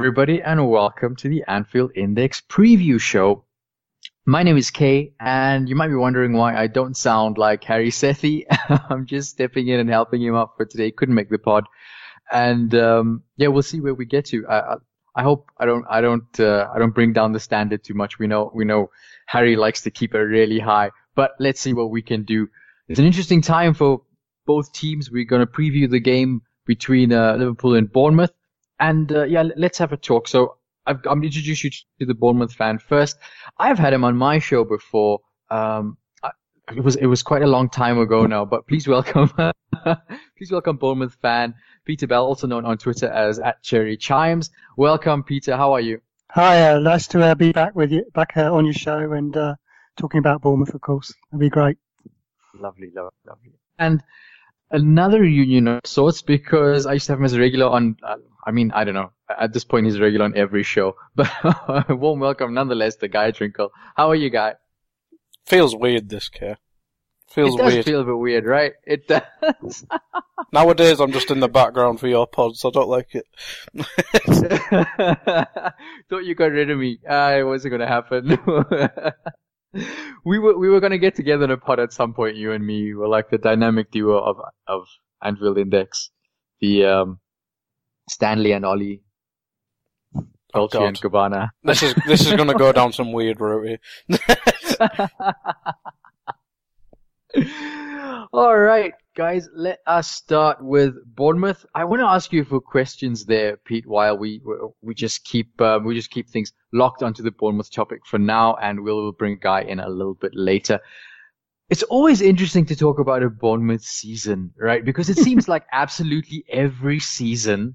Everybody, and welcome to the Anfield Index preview show. My name is Kay, and you might be wondering why I don't sound like Hari Sethi. I'm just stepping in and helping him out for today. Couldn't make the pod, and um, yeah, we'll see where we get to. I, I, I hope I don't, I don't, uh, I don't bring down the standard too much. We know, we know Hari likes to keep it really high, but let's see what we can do. It's an interesting time for both teams. We're going to preview the game between uh, Liverpool and Bournemouth. And uh, yeah, let's have a talk. So I've, I'm introduce you to the Bournemouth fan first. I've had him on my show before. Um, I, it was it was quite a long time ago now, but please welcome, please welcome Bournemouth fan Peter Bell, also known on Twitter as at Cherry Chimes. Welcome, Peter. How are you? Hi, uh, nice to uh, be back with you, back uh, on your show and uh, talking about Bournemouth, of course. It'd be great. Lovely, lovely, lovely. And another reunion of sorts because I used to have him as a regular on. Uh, I mean, I don't know. At this point, he's a regular on every show. But warm welcome, nonetheless, the Guy Drinkel. How are you, guy? Feels weird, this care. Feels it does weird. feel a bit weird, right? It does. Nowadays, I'm just in the background for your pods. I don't like it. Thought you got rid of me. Uh, it wasn't gonna happen. We were we were gonna get together in a pod at some point. You and me we were like the dynamic duo of of Anfield Index, the um, Stanley and Ollie, Oh, and God. Gabbana. This is this is gonna go down some weird route here. All right, guys, let us start with Bournemouth. I want to ask you a few questions there, Pete. While we we just keep um, we just keep things locked onto the Bournemouth topic for now, and we'll bring Guy in a little bit later. It's always interesting to talk about a Bournemouth season, right? Because it seems like absolutely every season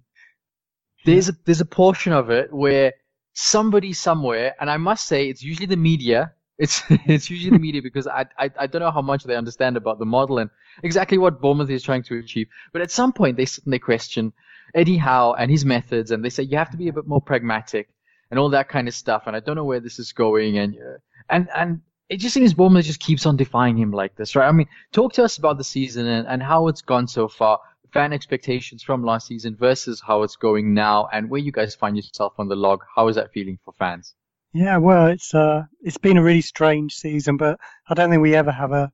there's a there's a portion of it where somebody somewhere, and I must say it's usually the media. It's it's usually the media because I, I I don't know how much they understand about the model and exactly what Bournemouth is trying to achieve. But at some point they sit and they question Eddie Howe and his methods, and they say you have to be a bit more pragmatic and all that kind of stuff. And I don't know where this is going, and uh, and and it just seems Bournemouth just keeps on defying him like this, right? I mean, talk to us about the season and, and how it's gone so far, fan expectations from last season versus how it's going now, and where you guys find yourself on the log. How is that feeling for fans? Yeah, well, it's uh, it's been a really strange season, but I don't think we ever have a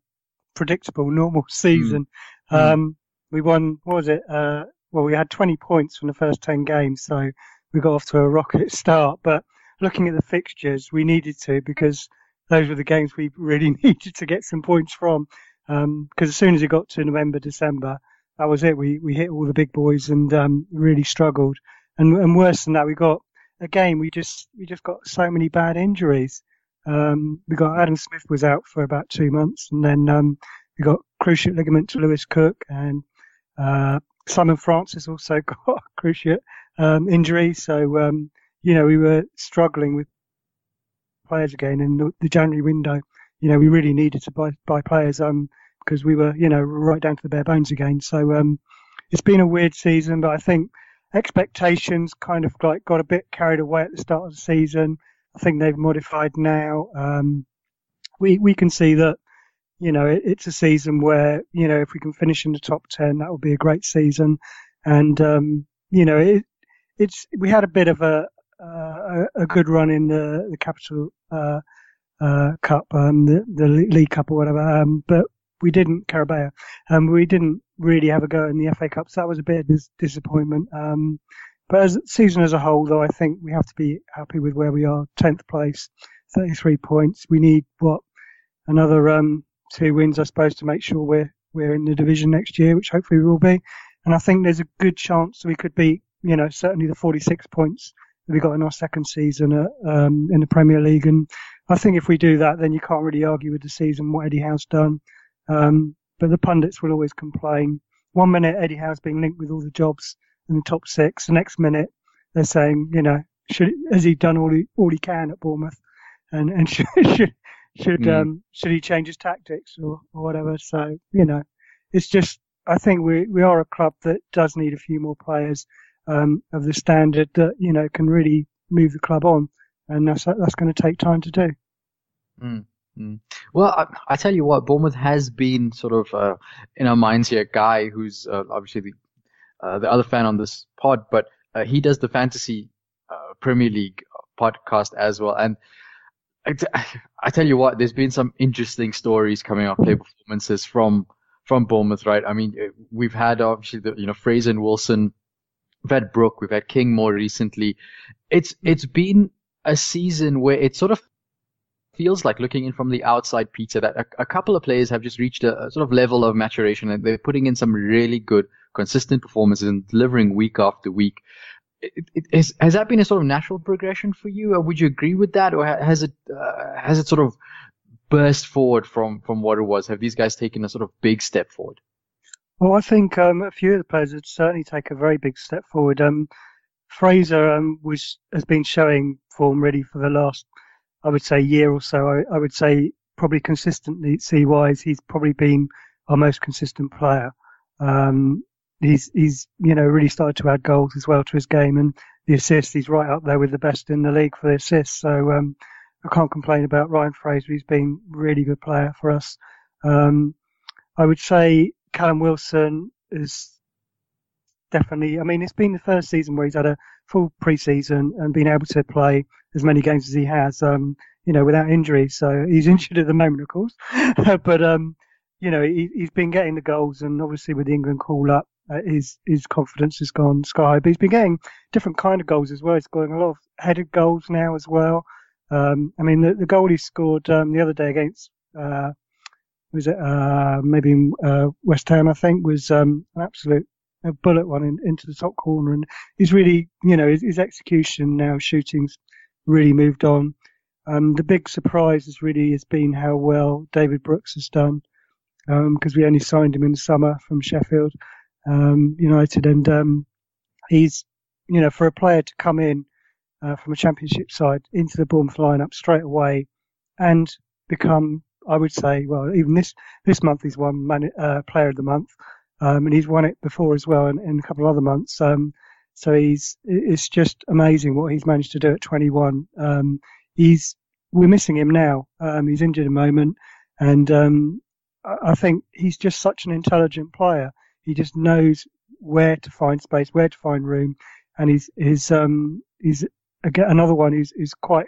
predictable, normal season. Mm. Um, we won, what was it? Uh, well, we had 20 points from the first 10 games, so we got off to a rocket start. But looking at the fixtures, we needed to because those were the games we really needed to get some points from. Because as soon as it got to November, December, that was it. We we hit all the big boys and um, really struggled. And and worse than that, we got again we just we just got so many bad injuries. Um, we got Adam Smith was out for about two months, and then um, we got cruciate ligament to Lewis Cook, and uh, Simon Francis also got cruciate um, injury. So um, you know we were struggling with players again in the, the January window. You know we really needed to buy buy players um because we were you know right down to the bare bones again. So um, it's been a weird season, but I think expectations kind of like got a bit carried away at the start of the season. I think they've modified now. Um, we we can see that you know it, it's a season where you know if we can finish in the top ten, that would be a great season. And um, you know it it's we had a bit of a uh, a, good run in the the Capital uh, uh, Cup, um, the the League Cup or whatever, um, but we didn't Carabao. Um, we didn't really have a go in the FA Cup, so that was a bit of dis- disappointment. Um, but as season as a whole, though, I think we have to be happy with where we are. Tenth place, thirty-three points. We need what another um, two wins, I suppose, to make sure we're we're in the division next year, which hopefully we will be. And I think there's a good chance we could be, you know, certainly the 46 points that we got in our second season uh, um, in the Premier League. And I think if we do that, then you can't really argue with the season what Eddie Howe's done. Um, but the pundits will always complain. One minute Eddie Howe's being linked with all the jobs in the top six. The next minute they're saying, you know, should has he done all he all he can at Bournemouth, and and should should should, mm. um, should he change his tactics or, or whatever? So you know, it's just I think we we are a club that does need a few more players um, of the standard that you know can really move the club on, and that's that's going to take time to do. Mm. Mm. Well, I, I, tell you what, Bournemouth has been sort of uh, in our minds here, guy who's uh, obviously the uh, the other fan on this pod, but uh, he does the fantasy uh, Premier League podcast as well, and I, I tell you what, there's been some interesting stories coming up, play performances from from Bournemouth, right? I mean, we've had obviously the you know Fraser and Wilson, we've had Brook, we've had King more recently. It's it's been a season where it sort of feels like looking in from the outside, Peter, that a, a couple of players have just reached a, a, sort of level of maturation and they're putting in some really good, consistent performances and delivering week after week. It, it, is, has that been a sort of natural progression for you, or would you agree with that, or has it uh, has it sort of burst forward from from what it was? Have these guys taken a sort of big step forward? Well, I think um, a few of the players have certainly taken a very big step forward. Um, Fraser um, was has been showing form really for the last I would say year or so. I, I would say probably consistently C wise, he's probably been our most consistent player. Um, he's he's you know really started to add goals as well to his game and the assists. He's right up there with the best in the league for the assists. So um, I can't complain about Ryan Fraser. He's been really good player for us. Um, I would say Callum Wilson is definitely. I mean, it's been the first season where he's had a full pre-season and been able to play as many games as he has, um, you know, without injury. So he's injured at the moment, of course, but um, you know, he, has been getting the goals, and obviously with the England call up, uh, his his confidence has gone sky high. But he's been getting different kind of goals as well. He's scoring a lot of headed goals now as well. Um, I mean, the, the goal he scored um, the other day against uh, was it uh, maybe uh, West Ham, I think, was um, an absolute a bullet one in, into the top corner. And he's really, you know, his, his execution now, shooting's really moved on. Um, the big surprise has really has been how well David Brooks has done because um, we only signed him in the summer from Sheffield um, United, and um, he's you know for a player to come in uh, from a Championship side into the Bournemouth lineup straight away and become, I would say, well, even this this month he's won man, uh, Player of the Month, um, and he's won it before as well in, in a couple of other months. So he's it's just amazing what he's managed to do at 21. Um, he's we're missing him now. Um, he's injured a moment, and um, I think he's just such an intelligent player. He just knows where to find space, where to find room, and he's he's um he's again another one who's who's quite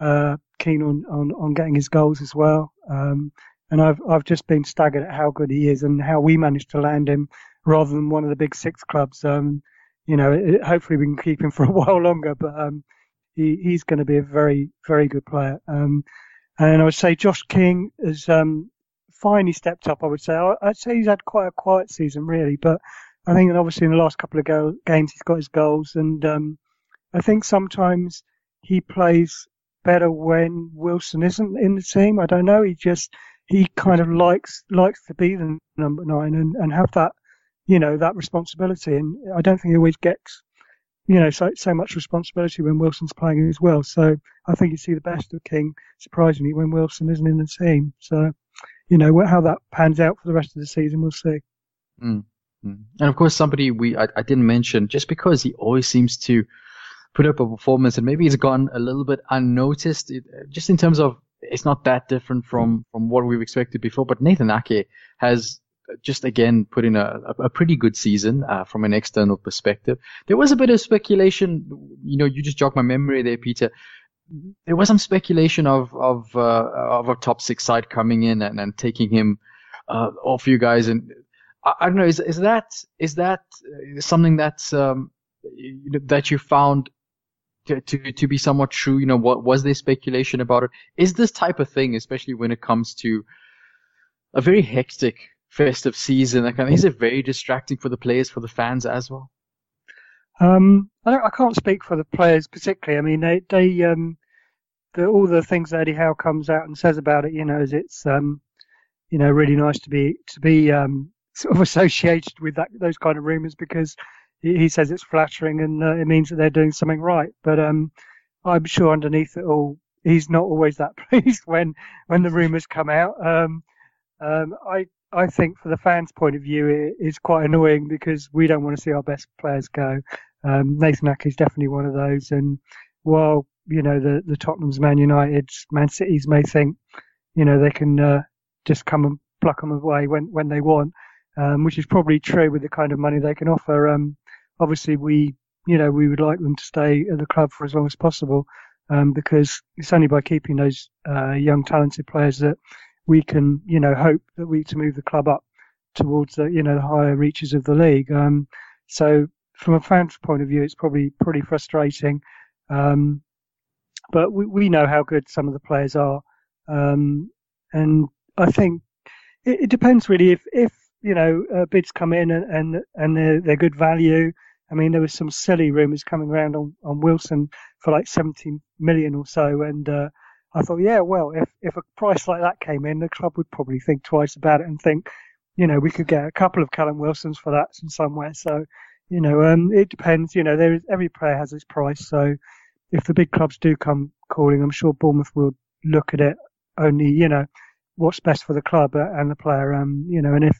uh, keen on, on on getting his goals as well. Um, and I've I've just been staggered at how good he is and how we managed to land him rather than one of the big six clubs. Um, you know, it, hopefully we can keep him for a while longer, but um, he, he's going to be a very very good player. Um, and I would say Josh King has um, finally stepped up. I would say I, would say he's had quite a quiet season really, but I think obviously in the last couple of go- games he's got his goals, and um, I think sometimes he plays better when Wilson isn't in the team. I don't know. He just he kind of likes likes to be the number nine and, and have that you know that responsibility. And I don't think he always gets you know so so much responsibility when Wilson's playing as well. So I think you see the best of King surprisingly when Wilson isn't in the team. So you know how that pans out for the rest of the season, we'll see. Mm. And of course, somebody we I, I didn't mention just because he always seems to put up a performance and maybe he's gone a little bit unnoticed, it, just in terms of it's not that different from from what we've expected before. But Nathan Ake has just again put in a, a pretty good season uh, from an external perspective. There was a bit of speculation, you know, you just jogged my memory there, Peter. There was some speculation of of uh, of a top six side coming in and, and taking him uh, off you guys, and I, I, don't know, is is that is that something that's um, that you found to, to, to be somewhat true? You know, what was there speculation about it? Is this type of thing, especially when it comes to a very hectic festive season, like, is it very distracting for the players, for the fans as well? Um, I, I, can't speak for the players particularly. I mean, they, they, um, the, all the things that Eddie Howe comes out and says about it, you know, is it's, um, you know, really nice to be to be um, sort of associated with that those kind of rumours because he, he, says it's flattering and uh, it means that they're doing something right. But um, I'm sure underneath it all, he's not always that pleased when when the rumours come out. Um, I I think for the fans' point of view, it is quite annoying because we don't want to see our best players go. Um, Nathan Ake is definitely one of those. And while you know the the Tottenham's, Man United's, Man City's may think you know they can uh, just come and pluck them away when when they want, um, which is probably true with the kind of money they can offer. Um, obviously, we you know we would like them to stay at the club for as long as possible um, because it's only by keeping those uh, young talented players that we can you know hope that we to move the club up towards the you know the higher reaches of the league. Um, so from a fan's point of view, it's probably pretty frustrating. Um, but we, we know how good some of the players are. Um, and I think it, it, depends really if, if you know, uh, bids come in and, and, and they're, they're good value. I mean, there was some silly rumours coming around on, on Wilson for like 17 million or so. And, uh, I thought, yeah, well, if, if a price like that came in, the club would probably think twice about it and think, you know, we could get a couple of Callum Wilsons for that from somewhere. So, you know, um, it depends. You know, there is, every player has its price. So if the big clubs do come calling, I'm sure Bournemouth will look at it only, you know, what's best for the club and the player. Um, you know, and if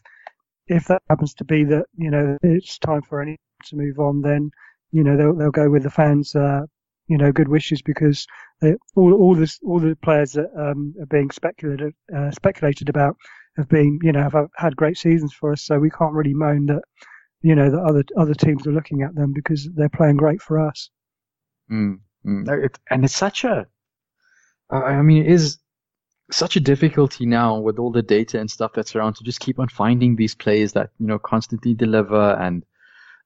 if that happens to be that you know it's time for any to move on, then you know they'll they'll go with the fans. Uh, you know, good wishes because they, all all this all the players that um, are being speculated uh, speculated about have been you know have had great seasons for us. So we can't really moan that you know that other other teams are looking at them because they're playing great for us. Mm, mm. It, and it's such a, I mean, it is such a difficulty now with all the data and stuff that's around to just keep on finding these players that you know constantly deliver and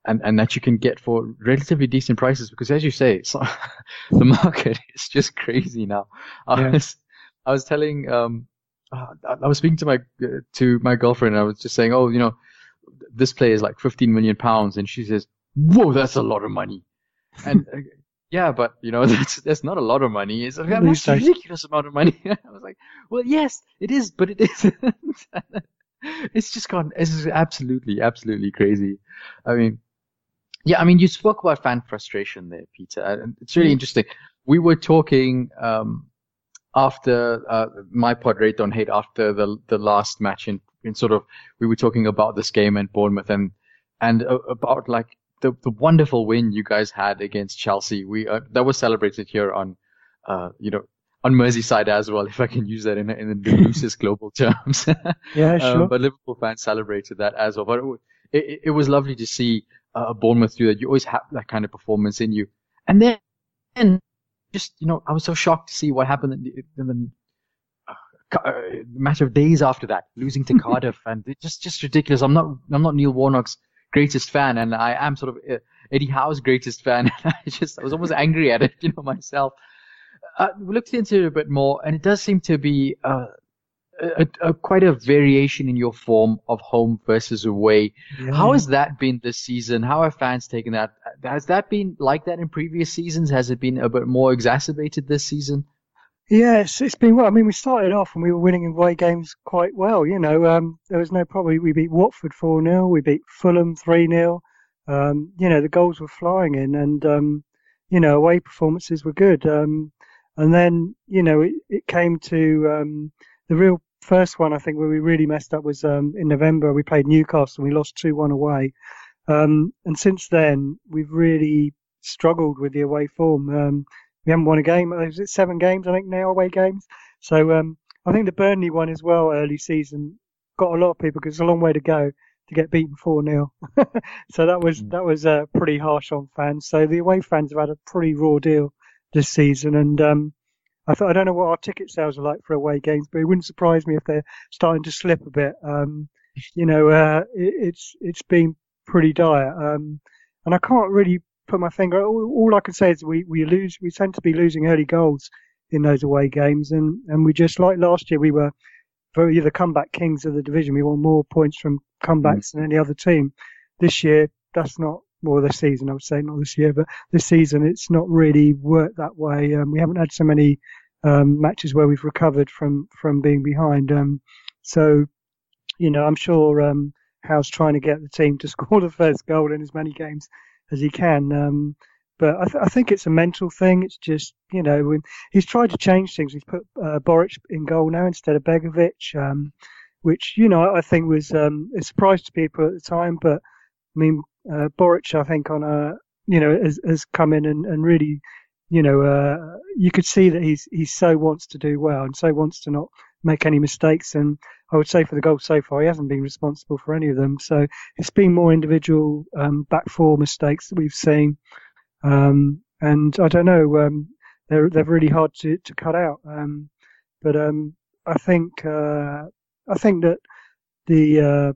and and that you can get for relatively decent prices because as you say so, the market is just crazy now i yeah. was i was telling um uh, i was speaking to my to my girlfriend and i was just saying oh you know this play is like 15 million pounds and she says whoa that's a lot of money and uh, yeah, but you know that's that's not a lot of money. It's a that's a ridiculous amount of money. I was like, well, yes, it is, but it isn't. it's just gone. It's absolutely, absolutely crazy. I mean, yeah, I mean, you spoke about fan frustration there, Peter, it's really mm. interesting. We were talking um, after uh, my pod rate on hate after the the last match in, in sort of we were talking about this game and Bournemouth and and uh, about like the the wonderful win you guys had against Chelsea. We uh, that was celebrated here on, uh, you know, on Merseyside as well, if I can use that in in the loosest global terms. yeah, um, sure. Um, but Liverpool fans celebrated that as well. But it, it, it was lovely to see uh, Bournemouth do that. You always have that kind of performance in you. And then, and just you know, I was so shocked to see what happened in the, in the uh, matter of days after that, losing to Cardiff, and it's just just ridiculous. I'm not I'm not Neil Warnock's greatest fan, and I am sort of uh, Eddie Howe's greatest fan. I just I was almost angry at it, you know, myself. Uh, we looked into it a bit more, and it does seem to be uh, a, a, quite a variation in your form of home versus away. Yeah. How has that been this season? How have fans taken that? Has that been like that in previous seasons? Has it been a bit more exacerbated this season? Yes, it's been well. I mean, we started off and we were winning away games quite well. You know, um, there was no problem. We beat Watford 4 0, we beat Fulham 3 0. Um, you know, the goals were flying in, and, um, you know, away performances were good. Um, and then, you know, it, it came to um, the real first one, I think, where we really messed up was um, in November. We played Newcastle and we lost 2 1 away. and since then, we've really struggled with the away form we haven't won a game. Is it seven games? I think now away games. So um, I think the Burnley one as well, early season, got a lot of people because it's a long way to go to get beaten four 0 So that was mm. that was uh, pretty harsh on fans. So the away fans have had a pretty raw deal this season, and um, I thought I don't know what our ticket sales are like for away games, but it wouldn't surprise me if they're starting to slip a bit. Um, you know, uh, it, it's it's been pretty dire, um, and I can't really put my finger. All, all I can say is we, we lose. We tend to be losing early goals in those away games, and, and we just like last year we were very the comeback kings of the division. We won more points from comebacks mm. than any other team. This year, that's not well, this season, I would say, not this year, but this season, it's not really worked that way. Um, we haven't had so many um, matches where we've recovered from from being behind. Um, so, you know, I'm sure um, Howe's trying to get the team to score the first goal in as many games as he can. Um, but I, th- I, think it's a mental thing. It's just, you know, he's tried to change things. He's put uh, Boruc in goal now instead of Begovic, um, which, you know, I think was a surprise to people at the time. But I mean, uh, Boruc, I think, on a, you know, has, has come in and, and really, you know, uh, you could see that he's he so wants to do well and so wants to not make any mistakes. And I would say for the goals so far, he hasn't been responsible for any of them. So it's been more individual um, back four mistakes that we've seen. Um, and I don't know, um, they're they're really hard to, to cut out. Um, but um, I think uh, I think that the uh,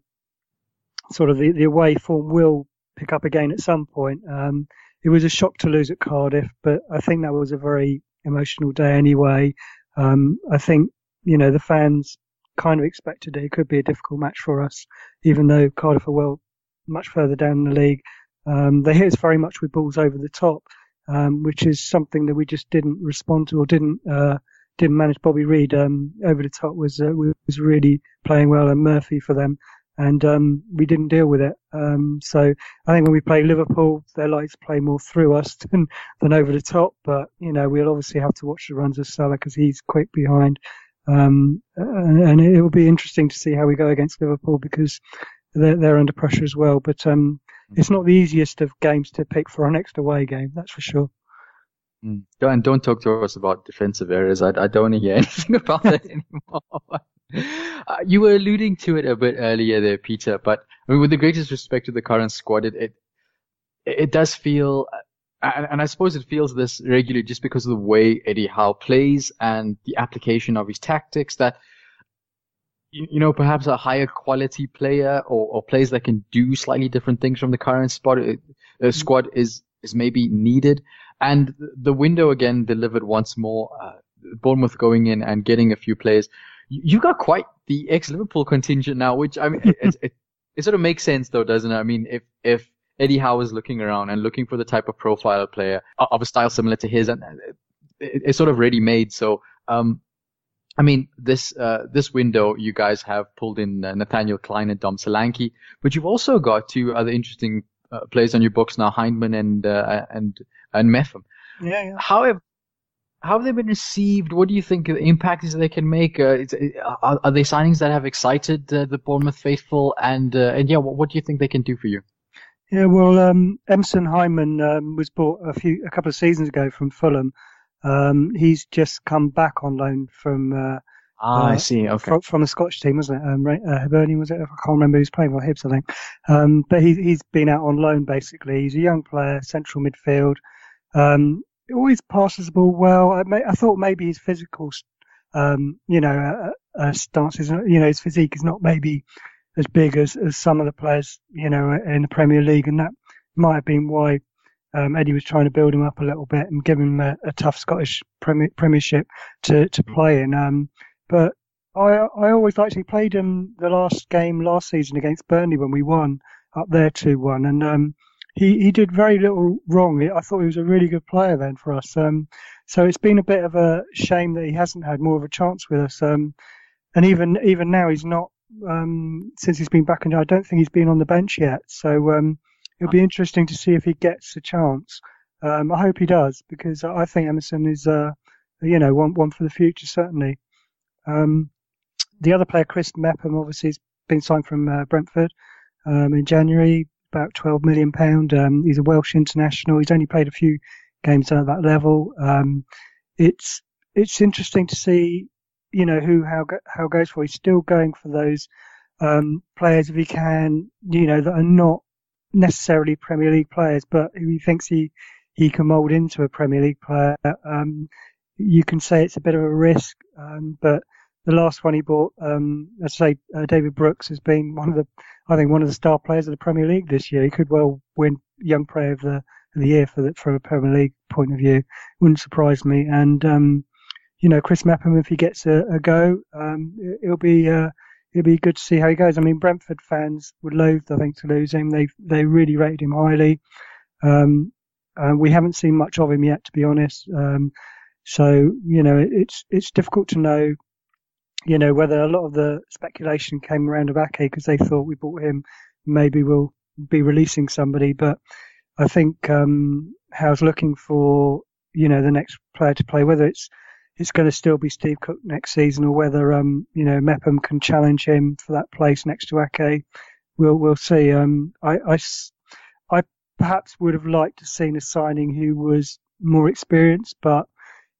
sort of the, the away form will pick up again at some point. Um, it was a shock to lose at Cardiff, but I think that was a very emotional day anyway. Um, I think you know the fans kind of expected it. It could be a difficult match for us, even though Cardiff are well much further down the league. Um, they hit us very much with balls over the top, um, which is something that we just didn't respond to or didn't uh, didn't manage. Bobby Reid um, over the top was uh, was really playing well, and Murphy for them, and um, we didn't deal with it. Um, so I think when we play Liverpool, they like to play more through us than than over the top. But you know we'll obviously have to watch the runs of Salah because he's quick behind. Um, and it will be interesting to see how we go against Liverpool because they're, they're under pressure as well. But um, it's not the easiest of games to pick for our next away game, that's for sure. Mm. And don't talk to us about defensive areas. I, I don't want to hear anything about that anymore. Uh, you were alluding to it a bit earlier there, Peter, but I mean, with the greatest respect to the current squad, it, it, it does feel and, and I suppose it feels this regularly just because of the way Eddie Howe plays and the application of his tactics that you, you know perhaps a higher quality player or, or players that can do slightly different things from the current spot, uh, mm-hmm. squad is is maybe needed. And the window again delivered once more. Uh, Bournemouth going in and getting a few players. You got quite the ex-Liverpool contingent now, which I mean, it, it, it, sort of makes sense though, doesn't it? I mean, if if Eddie Howe is looking around and looking for the type of profile player of a style similar to his, and it's sort of ready made. So, um, I mean, this uh, this window, you guys have pulled in uh, Nathaniel Clyne and Dom Solanke, but you've also got two other interesting uh, players on your books now, Hyndman and uh, and and Mepham. Yeah, yeah. How have how have they been received? What do you think the impact is they can make? Uh, are, are, they signings that have excited uh, the Bournemouth faithful? And and yeah, what, what do you think they can do for you? Yeah, well, um, Emerson Hyndman um, was bought a few, a couple of seasons ago from Fulham. Um, he's just come back on loan from. Uh, ah, uh, I see. Okay. From, from, the Scottish team, wasn't it? Um, uh, Hibernian was it? I can't remember who's playing for Hibs, I think. Um, but he, he's been out on loan basically. He's a young player, central midfield. Um, always passes the ball well. I, may, I thought maybe his physical, um, you know, uh, uh, stance is, you know, his physique is not maybe as big as, as some of the players, you know, in the Premier League, and that might have been why um, Eddie was trying to build him up a little bit and give him a, a tough Scottish premier, Premiership to to play in. Um, but I I always liked he played him the last game last season against Burnley when we won up there two one, and um, he he did very little wrong. I thought he was a really good player then for us. Um, so it's been a bit of a shame that he hasn't had more of a chance with us. Um, and even even now he's not um, since he's been back, and I don't think he's been on the bench yet. So um, it'll be interesting to see if he gets a chance. Um, I hope he does because I think Emerson is, uh, you know, one one for the future certainly. Um, the other player, Chris Mepham, obviously has been signed from uh, Brentford um, in January, about 12 million pound. Um, he's a Welsh international. He's only played a few games at that level. it's it's interesting to see you know who how how goes for. He's still going for those um, players if he can, you know, that are not necessarily Premier League players, but who he thinks he he can mould into a Premier League player. Um, you can say it's a bit of a risk, um, but the last one he bought, um, I say uh, David Brooks has been one of the, I think one of the star players of the Premier League this year. He could well win Young Player of the of the year for the, from a Premier League point of view. Wouldn't surprise me. And um, you know, Chris Mepham, if he gets a, a go, um, it, will be uh, it'd be good to see how he goes. I mean, Brentford fans would loathe, I think, to lose him. They they really rated him highly. Um, uh, we haven't seen much of him yet, to be honest. Um, so you know, it, it's it's difficult to know, you know, whether a lot of the speculation came around of Ake because they thought we bought him, maybe we'll be releasing somebody. But I think um, Howe's looking for you know the next player to play, whether it's it's going to still be Steve Cook next season or whether um, you know Mepham can challenge him for that place next to Ake. We'll we'll see. Um, I, I, I perhaps would have liked to seen a signing who was more experienced, but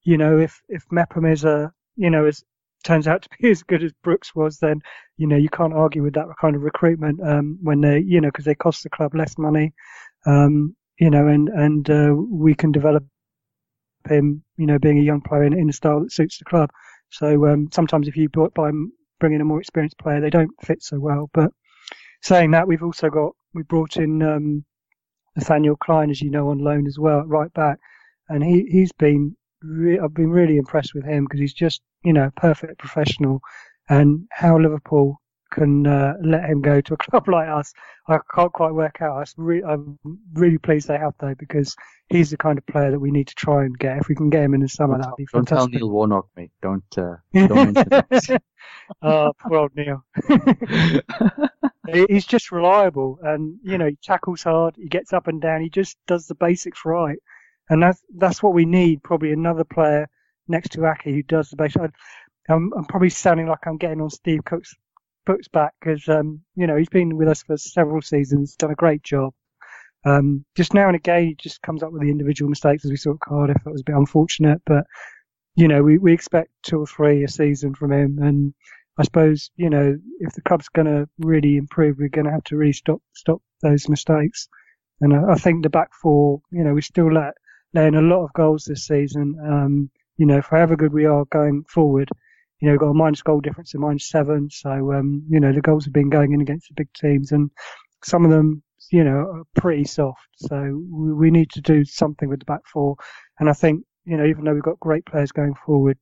you know, if if Mepham is a you know as turns out to be as good as Brooks was, then you know you can't argue with that kind of recruitment um, when they you know because they cost the club less money, um, you know, and and uh, we can develop him, you know, being a young player in, in a style that suits the club. So um, sometimes if you by bringing a more experienced player, they don't fit so well. But saying that, we've also got we brought in um, Nathaniel Clyne, as you know, on loan as well, right back, and he he's been re- I've been really impressed with him because he's just, you know, perfect professional. And how Liverpool can uh, let him go to a club like us, I can't quite work out. Re- I'm really pleased they have though because he's the kind of player that we need to try and get. If we can get him in the summer, that'd be fantastic. Don't tell Neil Warnock, mate. Don't. Uh, don't mention that. oh, poor old Neil. he's just reliable, and you know he tackles hard. He gets up and down. He just does the basics right and that's that's what we need. Probably another player next to Ake who does the basic. I'm, I'm probably sounding like I'm getting on Steve Cook's books back because um, you know he's been with us for several seasons, done a great job. Um, just now and again, he just comes up with the individual mistakes as we saw at Cardiff. That was a bit unfortunate, but you know we, we expect two or three a season from him, and I suppose you know if the club's going to really improve, we're going to have to really stop stop those mistakes. And I, I think the back four, you know, we still let laying a lot of goals this season. Um, you know, for however good we are going forward, you know, we've got a minus goal difference of minus seven. So, um, you know, the goals have been going in against the big teams and some of them, you know, are pretty soft. So we, we need to do something with the back four. And I think, you know, even though we've got great players going forward,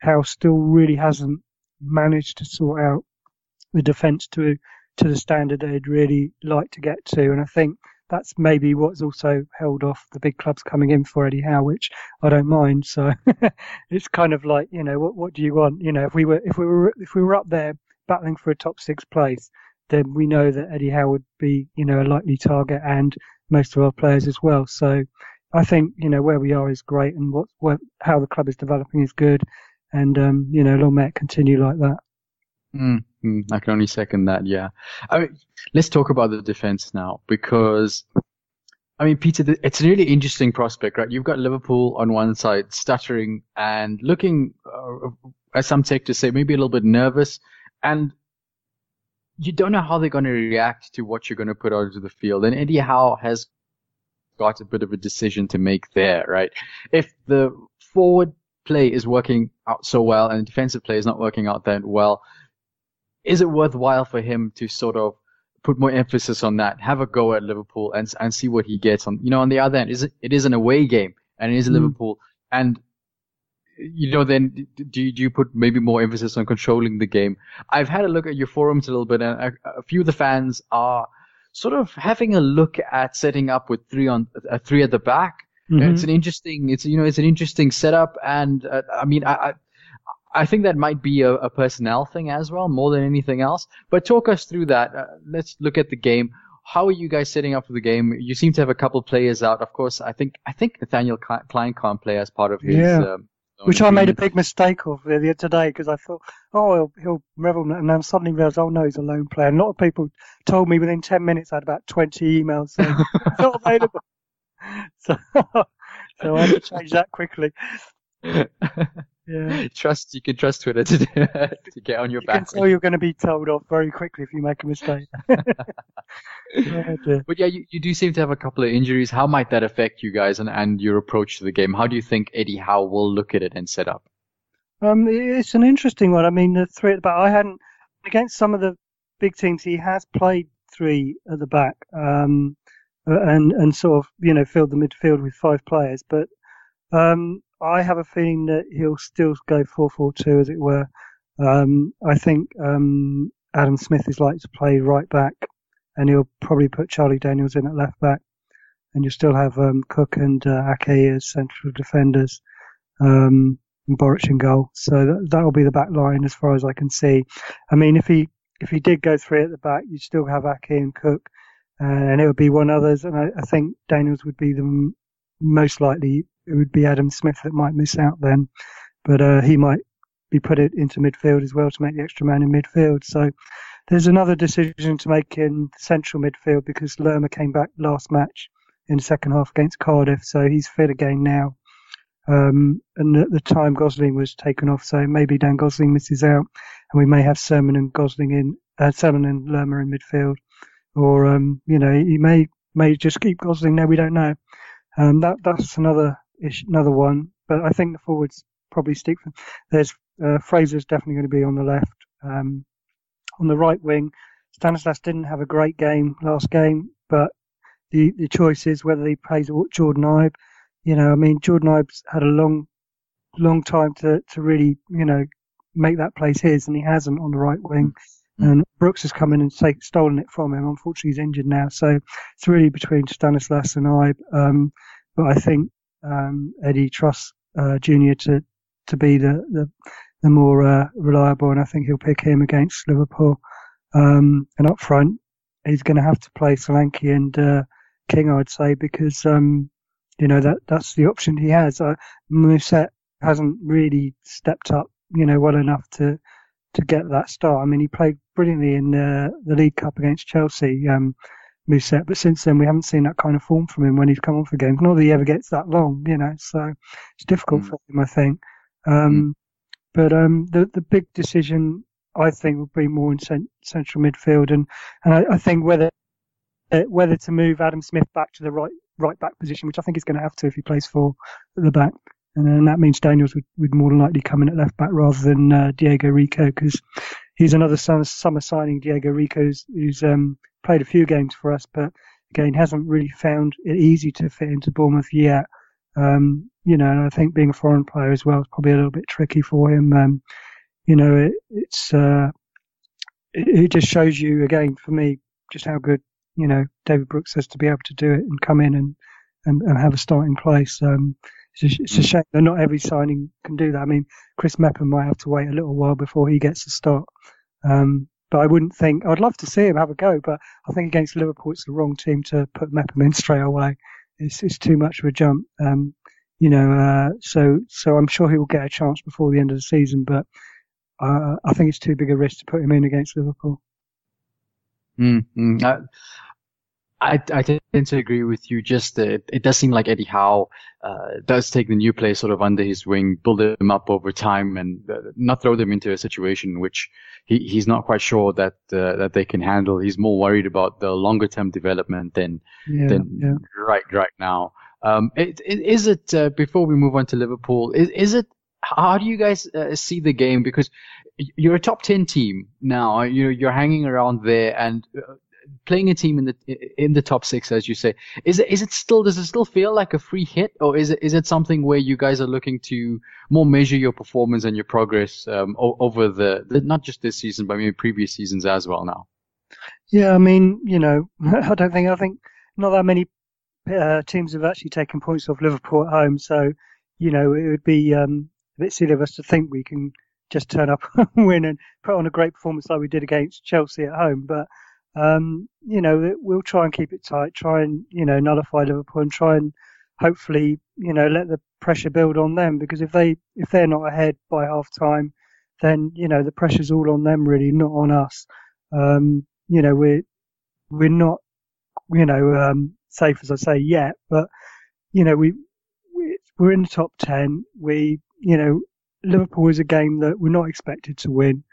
Howe still really hasn't managed to sort out the defence to to the standard they'd really like to get to. And I think that's maybe what's also held off the big clubs coming in for Eddie Howe, which I don't mind. So it's kind of like, you know, what what do you want? You know, if we were if we were if we were up there battling for a top six place, then we know that Eddie Howe would be, you know, a likely target and most of our players as well. So I think, you know, where we are is great and what, what how the club is developing is good. And, um, you know, long may it continue like that. Mm, I can only second that. Yeah. I mean, let's talk about the defense now because, I mean, Peter, it's a really interesting prospect, right? You've got Liverpool on one side stuttering and looking, uh, as some to say, maybe a little bit nervous, and you don't know how they're going to react to what you're going to put out into the field. And Eddie Howe has got a bit of a decision to make there, right? If the forward play is working out so well and the defensive play is not working out that well, is it worthwhile for him to sort of put more emphasis on that, have a go at Liverpool and and see what he gets on you know on the other end. Is it, it is an away game and it is mm. Liverpool. And you know then do you, do you put maybe more emphasis on controlling the game? I've had a look at your forums a little bit and a, a few of the fans are sort of having a look at setting up with three on uh, three at the back. Mm-hmm. it's an interesting it's you know it's an interesting setup and uh, I mean I, I I think that might be a, a, personnel thing as well, more than anything else. But talk us through that. Uh, let's look at the game. How are you guys setting up for the game? You seem to have a couple players out. Of course, I think I think Nathaniel Clyne can't play as part of his. Yeah. Um, Which I made a big mistake of the other day because I thought, oh, he'll, he'll revel, and then suddenly realised, oh no, he's a loan player. And a lot of people told me within 10 minutes I had about 20 emails saying not available. So, so I had to change that quickly. Yeah. Trust you can trust Twitter to to get on your you back. So you're going to be told off very quickly if you make a mistake. but yeah, you, you do seem to have a couple of injuries. How might that affect you guys and, and your approach to the game? How do you think Eddie Howe will look at it and set up? Um, it's an interesting one. I mean, the three at the back. I hadn't against some of the big teams. He has played three at the back, um, and and sort of you know filled the midfield with five players. But um, I have a feeling that he'll still go 4-4-2, as it were. Um, I think um, Adam Smith is likely to play right back, and he'll probably put Charlie Daniels in at left back, and you'll still have um, Cook and uh, Ake as central defenders, um, and Boruc in goal. So that that'll be the back line as far as I can see. I mean, if he if he did go three at the back, you'd still have Ake and Cook, uh, and it would be one others, and I, I think Daniels would be the m- most likely. It would be Adam Smith that might miss out then, but uh, he might be put it into midfield as well to make the extra man in midfield. So there's another decision to make in central midfield because Lerma came back last match in the second half against Cardiff, so he's fit again now. Um, and at the time Gosling was taken off, so maybe Dan Gosling misses out, and we may have Surman and Gosling in, uh, Surman and Lerma in midfield, or um, you know he may may just keep Gosling there. We don't know. Um, that that's another issue, another one. But I think the forwards probably stick. There's uh, Fraser's definitely going to be on the left. Um, on the right wing, Stanislas didn't have a great game last game, but the the choice is whether he plays Jordan Ibe. You know, I mean, Jordan Ibe's had a long, long time to to really, you know, make that place his, and he hasn't on the right wing. Mm. And Brooks has come in and take, stolen it from him. Unfortunately, he's injured now, so it's really between Stanislas and Ibe. Um, but I think um, Eddie trusts uh, Junior to to be the the, the more uh, reliable, and I think he'll pick him against Liverpool. Um, and up front, he's going to have to play Solanke and uh, King, I'd say, because um, you know that that's the option he has. Uh, Mousset hasn't really stepped up, you know, well enough to to get that start. I mean, he played brilliantly in uh, the League Cup against Chelsea, um, Mousset, but since then we haven't seen that kind of form from him when he's come on for games. Not that he ever gets that long, you know, so it's difficult mm. for him, I think. Um, mm. But um, the the big decision I think will be more in cent- central midfield, and and I, I think whether uh, whether to move Adam Smith back to the right right back position, which I think he's going to have to if he plays for the back, and then that means Daniels would, would more than likely come in at left back rather than uh, Diego Rico because he's another summer, summer signing. Diego Rico who's, who's um, played a few games for us, but again hasn't really found it easy to fit into Bournemouth yet. Um, you know, and I think being a foreign player as well is probably a little bit tricky for him. Um, you know, it, it's uh, it, it, just shows you again for me just how good you know David Brooks has to be able to do it and come in and and, and have a starting place. Um, it's, a, it's a mm. shame that not every signing can do that. I mean, Chris Mepham might have to wait a little while before he gets a start. Um, but I wouldn't think I'd love to see him have a go, but I think against Liverpool it's the wrong team to put Mepham in straight away. It's, it's too much of a jump. Um, you know, uh, so so I'm sure he will get a chance before the end of the season, but uh, I think it's too big a risk to put him in against Liverpool. Mm-hmm. I tend to agree with you. Just uh, it does seem like Eddie Howe uh, does take the new players sort of under his wing, build them up over time, and uh, not throw them into a situation which he, he's not quite sure that uh, that they can handle. He's more worried about the longer term development than yeah, than yeah. right right now. Um, it, it, is it uh, before we move on to Liverpool? Is, is it? How do you guys uh, see the game? Because you're a top ten team now. You're you're hanging around there and uh, playing a team in the in the top six, as you say. Is it is it still does it still feel like a free hit, or is it is it something where you guys are looking to more measure your performance and your progress um, over the, the not just this season, but maybe previous seasons as well now? Yeah, I mean, you know, I don't think I think not that many uh, teams have actually taken points off Liverpool at home. So, you know, it would be um, a bit silly of us to think we can just turn up and win and put on a great performance like we did against Chelsea at home. But, um, you know, we'll try and keep it tight, try and, you know, nullify Liverpool and try and hopefully, you know, let the pressure build on them because if they, if they're not ahead by half time, then, you know, the pressure's all on them really, not on us. Um, you know, we're, we're not, you know, um, safe as I say yet, but you know we, we we're in the top ten. We you know Liverpool is a game that we're not expected to win,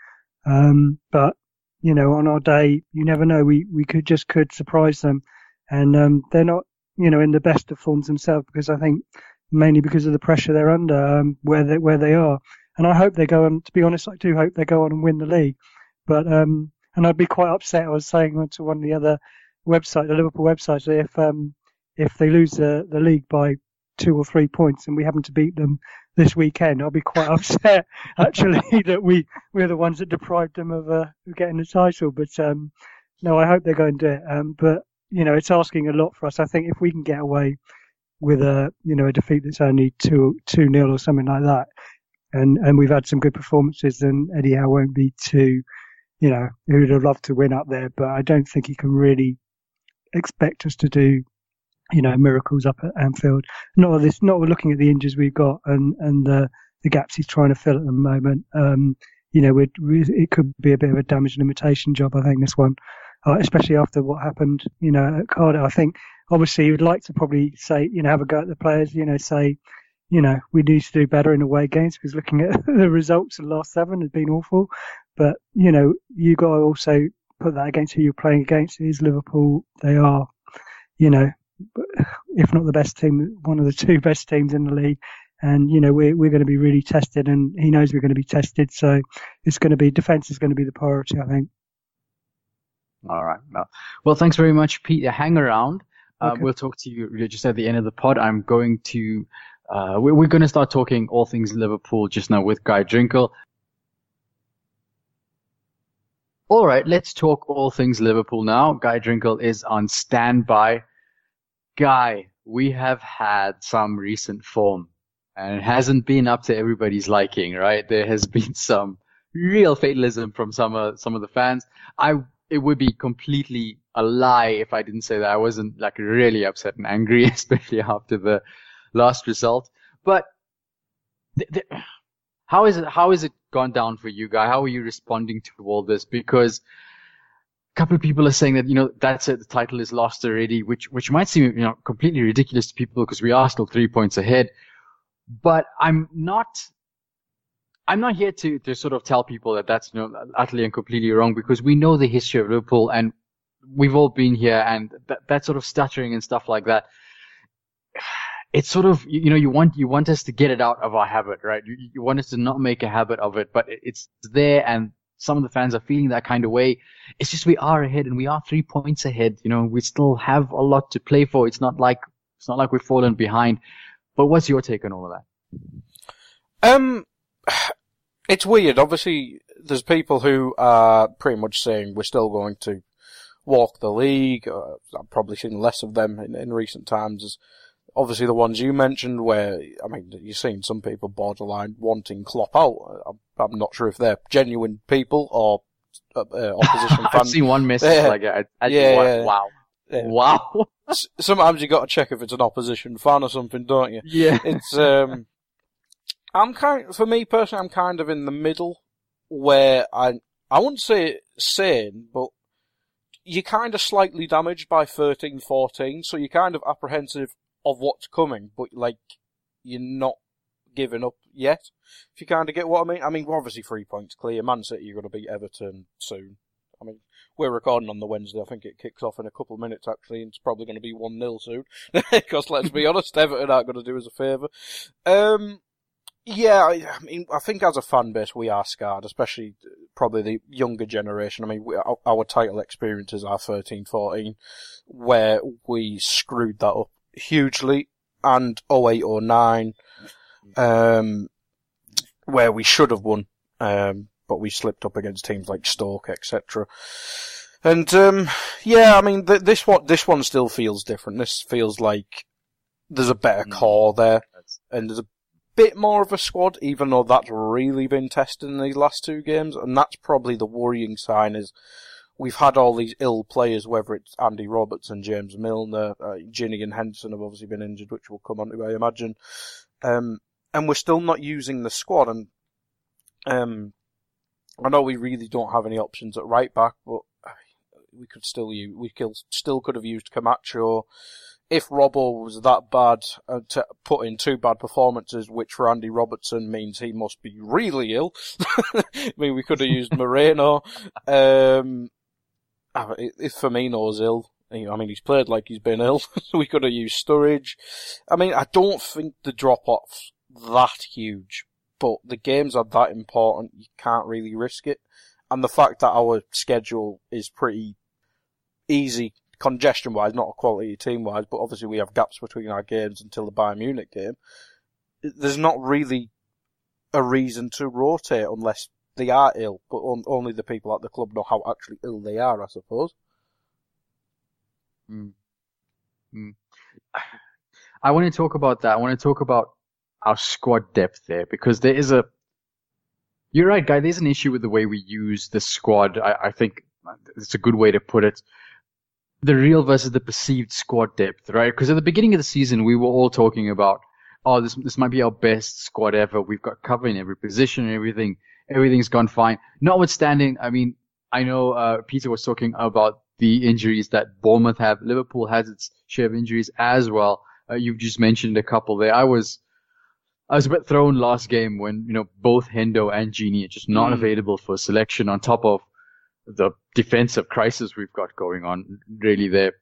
um, but you know on our day you never know. We we could just could surprise them, and um, they're not you know in the best of forms themselves because I think mainly because of the pressure they're under um, where they where they are. And I hope they go on. To be honest, I do hope they go on and win the league. But um, and I'd be quite upset. I was saying to one of the other website, the Liverpool website, if um, if they lose the, the league by two or three points and we happen to beat them, this weekend, I'll be quite upset actually that we we're the ones that deprived them of, uh, getting the title. But um, no, I hope they're going to do it. Um, but you know, it's asking a lot for us. I think if we can get away with a you know a defeat that's only two two nil or something like that, and and we've had some good performances, then Eddie Howe won't be too. You know, he would have loved to win up there, but I don't think he can really expect us to do you know, miracles up at Anfield. Not this, not looking at the injuries we've got and and the the gaps he's trying to fill at the moment. Um, you know, we it could be a bit of a damage limitation job. I think this one, uh, especially after what happened, you know, at Cardiff. I think obviously you'd like to probably say, you know, have a go at the players. You know, say, you know, we need to do better in away games because looking at the results of the last seven has been awful. But you know, you got to also put that against who you're playing against. It is Liverpool. They are, you know, if not the best team, one of the two best teams in the league. And you know we're we're going to be really tested, and he knows we're going to be tested. So it's going to be defense is going to be the priority, I think. All right. Well, thanks very much, Pete. Hang around. Uh, we'll talk to you just at the end of the pod. I'm going to. Uh, we're, we're going to start talking all things Liverpool just now with Guy Drinkel. All right, let's talk all things Liverpool now. Guy Drinkel is on standby guy, we have had some recent form and it hasn't been up to everybody's liking, right? There has been some real fatalism from some of, some of the fans. I, it would be completely a lie if I didn't say that I wasn't like really upset and angry, especially after the last result. But how is it, how is it gone down for you, guy? How are you responding to all this? Because couple of people are saying that you know that's it, the title is lost already, which which might seem you know completely ridiculous to people because we are still three points ahead. But I'm not. I'm not here to, to sort of tell people that that's you know utterly and completely wrong because we know the history of Liverpool and we've all been here and that, that sort of stuttering and stuff like that. It's sort of you know you want you want us to get it out of our habit, right? You, you want us to not make a habit of it, but it's there and some of the fans are feeling that kind of way. It's just we are ahead and we are three points ahead. You know, we still have a lot to play for. It's not like it's not like we've fallen behind. But what's your take on all of that? Um, it's weird. Obviously, there's people who are pretty much saying we're still going to walk the league. Uh, I've probably seen less of them in, in recent times as obviously the ones you mentioned where, I mean, you've seen some people borderline wanting Klopp out. I'm, I'm not sure if they're genuine people or uh, uh, opposition fans. I've seen one message yeah. like I, I yeah, wow. Yeah. Wow. Sometimes you got to check if it's an opposition fan or something, don't you? Yeah. It's um, I'm kind for me personally, I'm kind of in the middle where I I wouldn't say sane, but you're kind of slightly damaged by 13, 14, so you're kind of apprehensive of what's coming, but like you're not giving up yet. If you kind of get what I mean. I mean, we're obviously three points clear. Man City, you're going to beat Everton soon. I mean, we're recording on the Wednesday. I think it kicks off in a couple of minutes actually, and it's probably going to be one 0 soon. Because let's be honest, Everton aren't going to do us a favour. Um, yeah, I, mean, I think as a fan base we are scarred, especially probably the younger generation. I mean, we, our, our title experiences are 13-14, where we screwed that up hugely, and 08 or 09, um, where we should have won, um, but we slipped up against teams like Stoke, etc. And um, yeah, I mean, th- this one this one still feels different. This feels like there's a better mm. core there, and there's a bit more of a squad, even though that's really been tested in these last two games. And that's probably the worrying sign is we've had all these ill players, whether it's Andy Roberts and James Milner, uh, and Henderson have obviously been injured, which we'll come on to, I imagine. Um, and we're still not using the squad. And um, I know we really don't have any options at right back, but we could still use, we still could have used Camacho. If Robbo was that bad uh, to put in two bad performances, which for Andy Robertson means he must be really ill. I mean, we could have used Moreno. Um, if Firmino's ill, I mean, he's played like he's been ill. we could have used Sturridge. I mean, I don't think the drop off's that huge, but the games are that important, you can't really risk it. And the fact that our schedule is pretty easy, congestion wise, not quality team wise, but obviously we have gaps between our games until the Bayern Munich game. there's not really a reason to rotate unless they are ill, but on, only the people at the club know how actually ill they are, I suppose. Mm. Mm. I want to talk about that. I want to talk about our squad depth there because there is a. You're right, guy. There's an issue with the way we use the squad. I, I think it's a good way to put it. The real versus the perceived squad depth, right? Because at the beginning of the season, we were all talking about, oh, this this might be our best squad ever. We've got cover in every position and everything. Everything's gone fine. Notwithstanding, I mean, I know uh, Peter was talking about the injuries that Bournemouth have. Liverpool has its share of injuries as well. Uh, you've just mentioned a couple there. I was, I was a bit thrown last game when, you know, both Hendo and Gini are just not mm. available for selection on top of the defensive crisis we've got going on really there.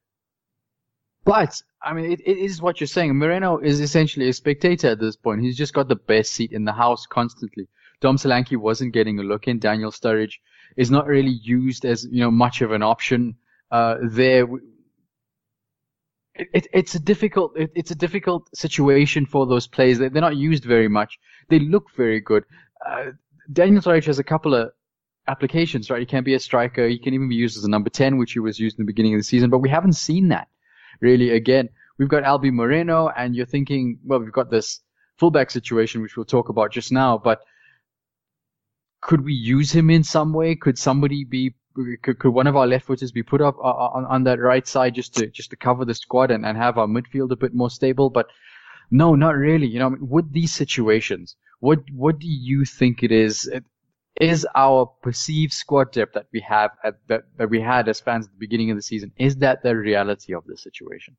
But, I mean, it, it is what you're saying. Moreno is essentially a spectator at this point. He's just got the best seat in the house constantly. Dom Solanke wasn't getting a look in. Daniel Sturridge is not really used as, you know, much of an option, uh, there it, it's a difficult it, it's a difficult situation for those players. They're not used very much. They look very good. Uh, Daniel Sturridge has a couple of applications, right? He can be a striker. He can even be used as a number 10, which he was used in the beginning of the season, but we haven't seen that really again. We've got Albi Moreno and you're thinking, well, we've got this fullback situation, which we'll talk about just now, but could we use him in some way? Could somebody be could, could one of our left footers be put up uh, uh, on, on that right side just to just to cover the squad and, and have our midfield a bit more stable? But no, not really. You know, with these situations, what what do you think it is? Is our perceived squad depth that we have at, that that we had as fans at the beginning of the season is that the reality of the situation?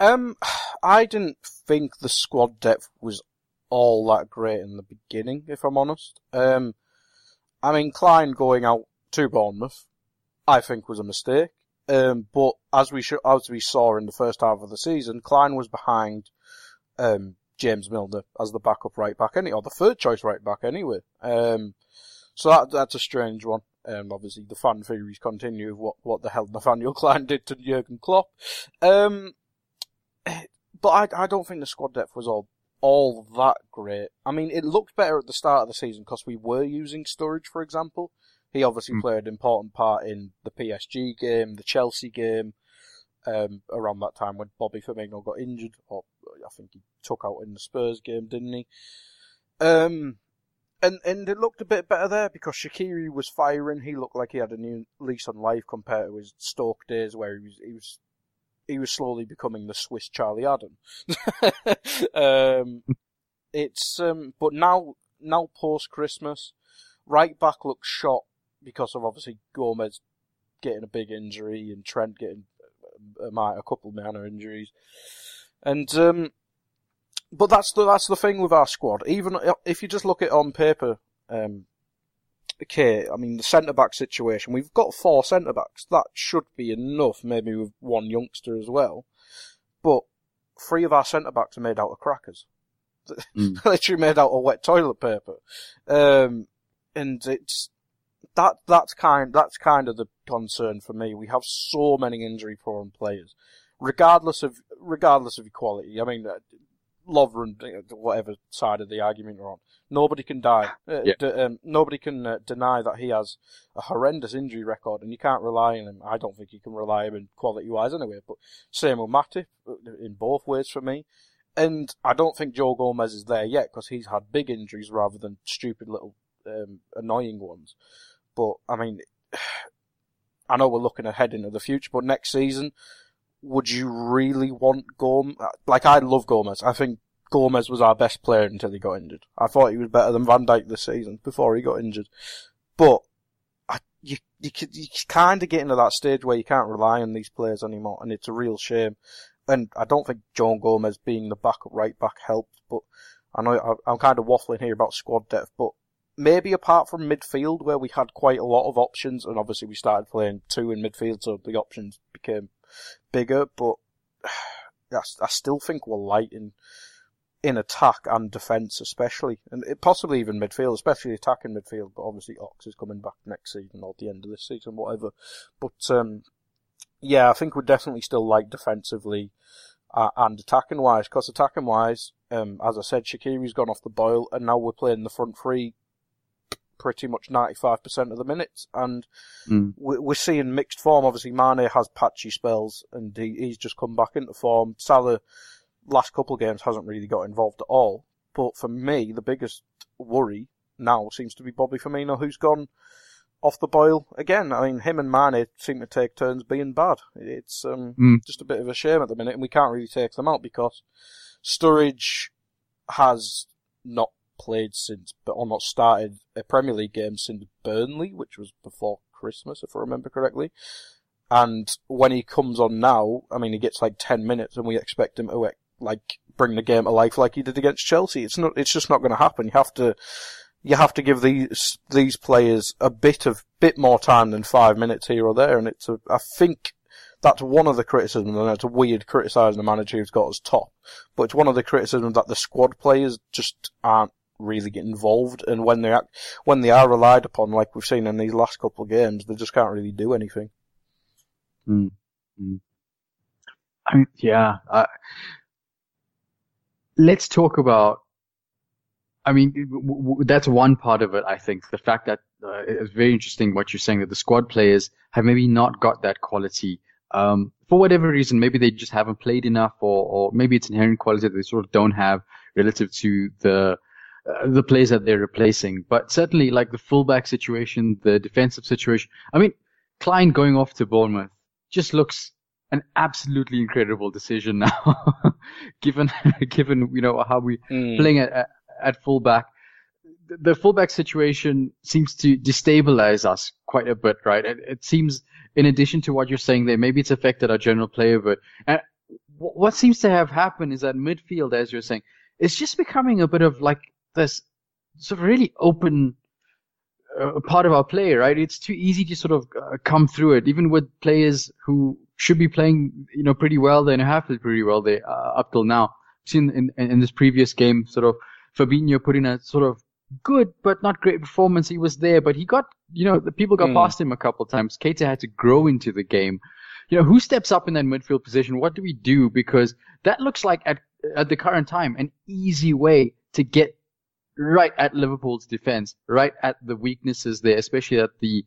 Um, I didn't think the squad depth was all that great in the beginning, if I'm honest. Um, I'm inclined going out to Bournemouth, I think was a mistake. Um, but as we sh- as we saw in the first half of the season, Clyne was behind um, James Milner as the backup right back, any or the third choice right back anyway. Um, so that that's a strange one. Um, obviously the fan theories continue of what what the hell Nathaniel Clyne did to Jurgen Klopp. Um, but I I don't think the squad depth was all all that great. I mean, it looked better at the start of the season because we were using Sturridge, for example. He obviously mm. played an important part in the PSG game, the Chelsea game, um, around that time when Bobby Firmino got injured, or I think he took out in the Spurs game, didn't he? Um, and and it looked a bit better there because Shaqiri was firing. He looked like he had a new lease on life compared to his Stoke days, where he was he was he was slowly becoming the Swiss Charlie Adam. um, it's um, but now now post Christmas, right back looks shot because of obviously Gomez getting a big injury and Trent getting a, a couple minor injuries, and um, but that's the that's the thing with our squad. Even if you just look at it on paper, um, okay, I mean the centre back situation. We've got four centre backs. That should be enough. Maybe with one youngster as well, but three of our centre backs are made out of crackers. Mm. Literally made out of wet toilet paper. Um, and it's that that's kind that's kind of the concern for me. We have so many injury prone players, regardless of regardless of equality. I mean, uh, Lovren, uh, whatever side of the argument you're on, nobody can die. Uh, yeah. d- um, nobody can uh, deny that he has a horrendous injury record, and you can't rely on him. I don't think you can rely on him quality wise anyway. But same with Matip uh, in both ways for me. And I don't think Joe Gomez is there yet because he's had big injuries rather than stupid little um, annoying ones. But I mean, I know we're looking ahead into the future, but next season, would you really want Gomez? Like I love Gomez. I think Gomez was our best player until he got injured. I thought he was better than Van Dijk this season before he got injured. But I, you you you kind of get into that stage where you can't rely on these players anymore, and it's a real shame. And I don't think John Gomez being the backup right back helped. But I know I'm kind of waffling here about squad depth, but maybe apart from midfield where we had quite a lot of options, and obviously we started playing two in midfield, so the options became bigger. But I, I still think we're light in in attack and defence, especially, and it, possibly even midfield, especially attacking midfield. But obviously Ox is coming back next season or at the end of this season, whatever. But um, yeah, I think we're definitely still light defensively uh, and attacking wise, because attacking wise, Um, as I said, Shaqiri's gone off the boil, and now we're playing the front three pretty much 95% of the minutes, and Mm. we're seeing mixed form. Obviously, Mane has patchy spells, and he, he's just come back into form. Salah, last couple of games, hasn't really got involved at all. But for me, the biggest worry now seems to be Bobby Firmino, who's gone off the boil again. I mean, him and Mane seem to take turns being bad. It's um, Mm. just a bit of a shame at the minute, and we can't really take them out because Sturridge has not played since, or not started a Premier League game since Burnley, which was before Christmas, if I remember correctly. And when he comes on now, I mean, he gets like 10 minutes and we expect him to, like, bring the game to life like he did against Chelsea. It's not, it's just not going to happen. You have to, you have to give these, these players a bit of, bit more time than five minutes here or there. And it's a, I think that's one of the criticisms, and it's a weird criticising the manager who's got us top, but it's one of the criticisms that the squad players just aren't really get involved, and when they act, when they are relied upon, like we've seen in these last couple of games, they just can't really do anything. Mm. Mm. I mean, yeah. Let's talk about. I mean, w- w- that's one part of it. I think the fact that uh, it's very interesting what you're saying that the squad players have maybe not got that quality um, for whatever reason. Maybe they just haven't played enough, or, or maybe it's inherent quality that they sort of don't have relative to the uh, the players that they're replacing. But certainly, like the fullback situation, the defensive situation. I mean, Clyne going off to Bournemouth just looks an absolutely incredible decision now, given given you know how we Mm. playing at, at fullback. The- fullback situation seems to destabilize us quite a bit, right? It, it seems, in addition to what you're saying there, maybe it's affected our general player, but wh- what seems to have happened is that midfield, as you're saying, is just becoming a bit of like this sort of really open uh, part of our play, right? It's too easy to sort of uh, come through it, even with players who should be playing, you know, pretty well. They have played pretty well there uh, up till now. Seen in, in in this previous game, sort of Fabinho put in a sort of good but not great performance. He was there, but he got, you know, the people got Mm. past him a couple of times. Keita had to grow into the game. You know, who steps up in that midfield position? What do we do? Because that looks like at at the current time an easy way to get right at Liverpool's defense, right at the weaknesses there, especially at the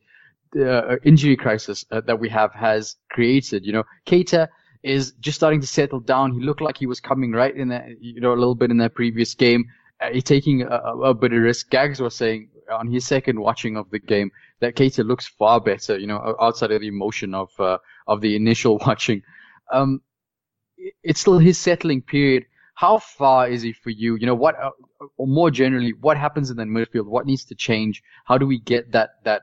uh, injury crisis uh, that we have has created. You know, Keita is just starting to settle down. He looked like he was coming right in that, you know, a little bit in that previous game. Uh, he's taking a, a bit of risk. Gags was saying on his second watching of the game that Keita looks far better, you know, outside of the emotion of uh, of the initial watching. Um, it's still his settling period. How far is he for you? You know, what, uh, or more generally, what happens in the midfield? What needs to change? How do we get that that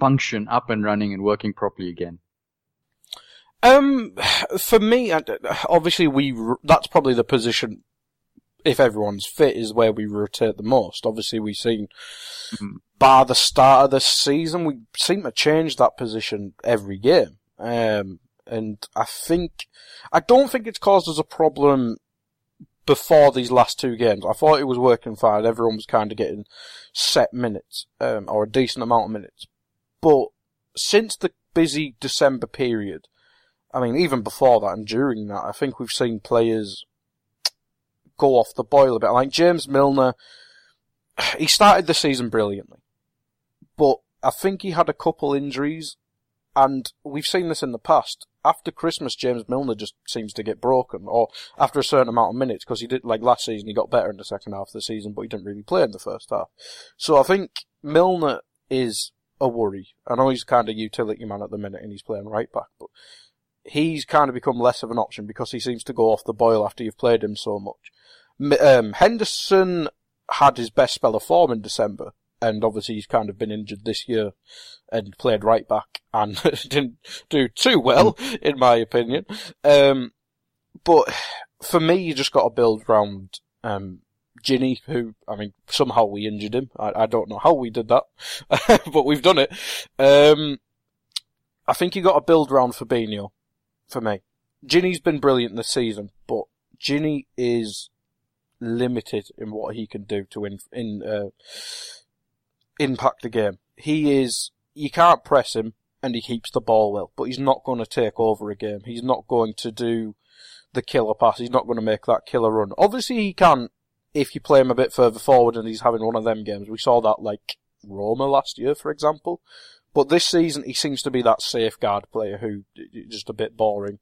function up and running and working properly again? Um, for me, obviously we that's probably the position. If everyone's fit, is where we rotate the most. Obviously, we've seen, Mhm. bar the start of this season, we seem to change that position every game. Um, and I think, I don't think it's caused us a problem before these last two games. I thought it was working fine. Everyone was kind of getting set minutes, um, or a decent amount of minutes. But since the busy December period, I mean, even before that and during that, I think we've seen players go off the boil a bit. Like James Milner, he started the season brilliantly, but I think he had a couple injuries, and we've seen this in the past. After Christmas, James Milner just seems to get broken, or after a certain amount of minutes, because he did, like last season, he got better in the second half of the season, but he didn't really play in the first half. So I think Milner is a worry. I know he's kind of utility man at the minute and he's playing right back, but he's kind of become less of an option because he seems to go off the boil after you've played him so much. Um, Henderson had his best spell of form in December, and obviously he's kind of been injured this year and played right back and didn't do too well, in my opinion. Um, but for me, you just got to build around um, Gini, who, I mean, somehow we injured him. I, I don't know how we did that, but we've done it. Um, I think you got to build around Fabinho, for me. Gini's been brilliant this season, but Gini is limited in what he can do to in, in uh, impact the game. He is, you can't press him, and he keeps the ball well, but he's not going to take over a game. He's not going to do the killer pass. He's not going to make that killer run. Obviously, he can if you play him a bit further forward and he's having one of them games. We saw that like Roma last year, for example. But this season, he seems to be that safeguard player who just a bit boring,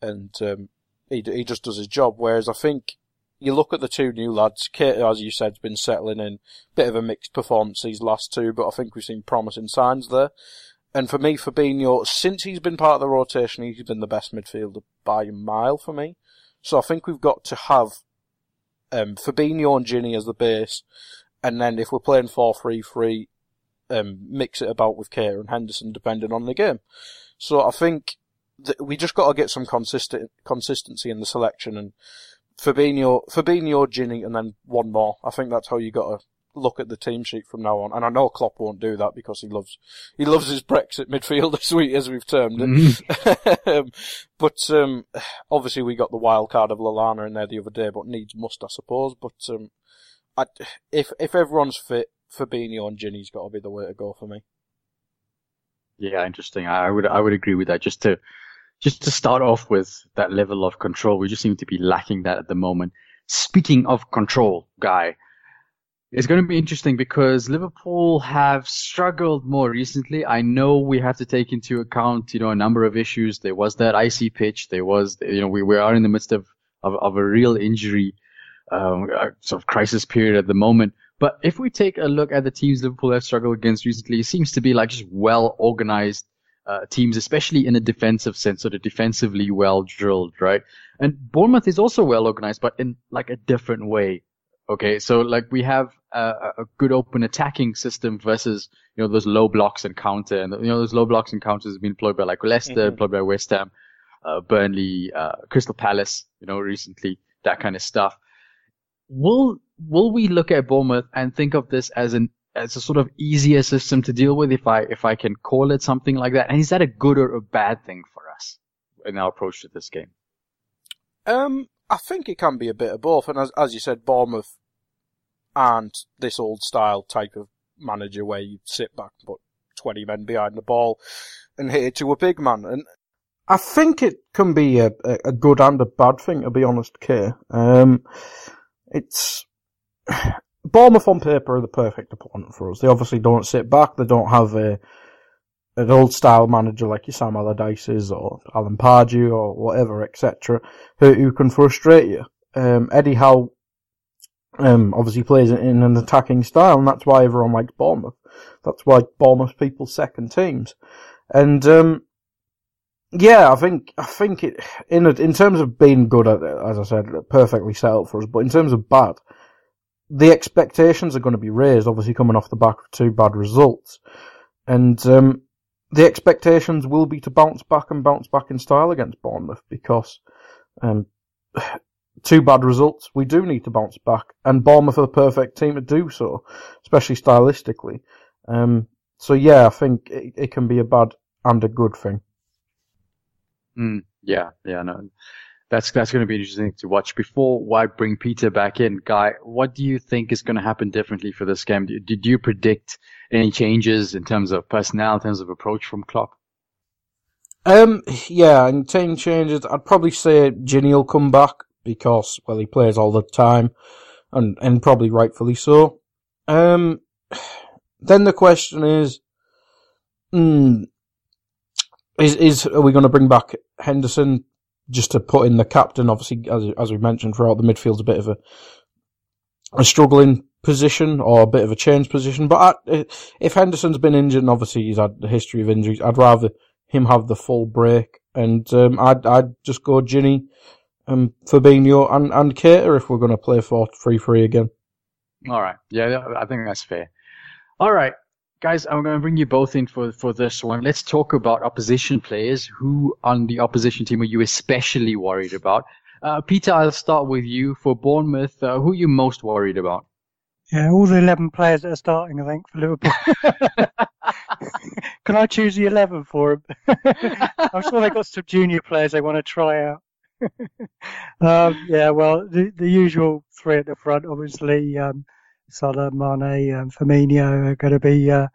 and um, he he just does his job. Whereas I think you look at the two new lads. Keita, as you said, has been settling in. Bit of a mixed performance these last two, but I think we've seen promising signs there. And for me, Fabinho, since he's been part of the rotation, he's been the best midfielder by a mile for me. So I think we've got to have um, Fabinho and Gini as the base, and then if we're playing 4-3-3, um, mix it about with Kerr and Henderson depending on the game. So I think that we just got to get some consistent consistency in the selection and Fabinho, Fabinho, Gini, and then one more. I think that's how you got to look at the team sheet from now on. And I know Klopp won't do that because he loves he loves his Brexit midfield suite as we've termed it. Mm-hmm. um, but um, obviously we got the wild card of Lallana in there the other day, but needs must I suppose. But um, I, if if everyone's fit, Fabinho and Gini's got to be the way to go for me. Yeah, interesting. I would I would agree with that. Just to just to start off with that level of control, we just seem to be lacking that at the moment. Speaking of control, guy, it's going to be interesting because Liverpool have struggled more recently. I know we have to take into account, you know, a number of issues. There was that icy pitch. There was, you know, we, we are in the midst of, of, of a real injury, um, sort of crisis period at the moment. But if we take a look at the teams Liverpool have struggled against recently, it seems to be like just well organized uh, teams, especially in a defensive sense, sort of defensively well drilled, right? And Bournemouth is also well organized, but in like a different way. Okay, so like we have a, a, good open attacking system versus you know those low blocks and counter, and you know those low blocks and counters have been employed by like Leicester, mm-hmm. employed by West Ham, uh, Burnley, uh, Crystal Palace, you know recently that kind of stuff. Will will we look at Bournemouth and think of this as an as a sort of easier system to deal with, if I if I can call it something like that? And is that a good or a bad thing for us in our approach to this game? Um, I think it can be a bit of both. And as, as you said, Bournemouth aren't this old style type of manager where you sit back and put 20 men behind the ball and hit it to a big man. And I think it can be a, a good and a bad thing, to be honest, Kay. Um, it's, Bournemouth on paper are the perfect opponent for us. They obviously don't sit back. They don't have a, an old style manager like your Sam Allardyce's or Alan Pardew or whatever, etc., who, who can frustrate you. Um, Eddie Howe, um, obviously plays in an attacking style, and that's why everyone likes Bournemouth. That's why Bournemouth people second teams. And, um, yeah, I think, I think it, in, a, in terms of being good at it, as I said, perfectly set up for us, but in terms of bad, the expectations are going to be raised, obviously coming off the back of two bad results. And, um, the expectations will be to bounce back and bounce back in style against Bournemouth because um, two bad results. We do need to bounce back, and Bournemouth are the perfect team to do so, especially stylistically. Um, so yeah, I think it, it, can be a bad and a good thing. Mm, yeah, yeah, no, that's that's going to be interesting to watch. Before I bring Peter back in, Guy, what do you think is going to happen differently for this game? Did, you predict any changes in terms of personnel, in terms of approach from Klopp? Um, yeah, and team changes. I'd probably say Gini will come back because, well, he plays all the time, and and probably rightfully so. Um, then the question is, mm, is is are we going to bring back Henderson just to put in the captain. Obviously, as as we mentioned throughout, the midfield's a bit of a a struggling position or a bit of a change position. But I, if Henderson's been injured, and obviously he's had a history of injuries, I'd rather him have the full break, and um, I'd I'd just go Gini, um, Fabinho, and and Keita if we're going to play four three three again. All right, yeah, I think that's fair. All right, guys, I'm going to bring you both in for, for this one. Let's talk about opposition players. Who on the opposition team are you especially worried about? Uh, Peter, I'll start with you. For Bournemouth, uh, who are you most worried about? Yeah, all the 11 players that are starting, I think, for Liverpool. Can I choose the 11 for them? I'm sure they've got some junior players they want to try out. um, yeah, well, the, the usual three at the front, obviously. Um, Salah, Mane, and Firmino are going to be uh,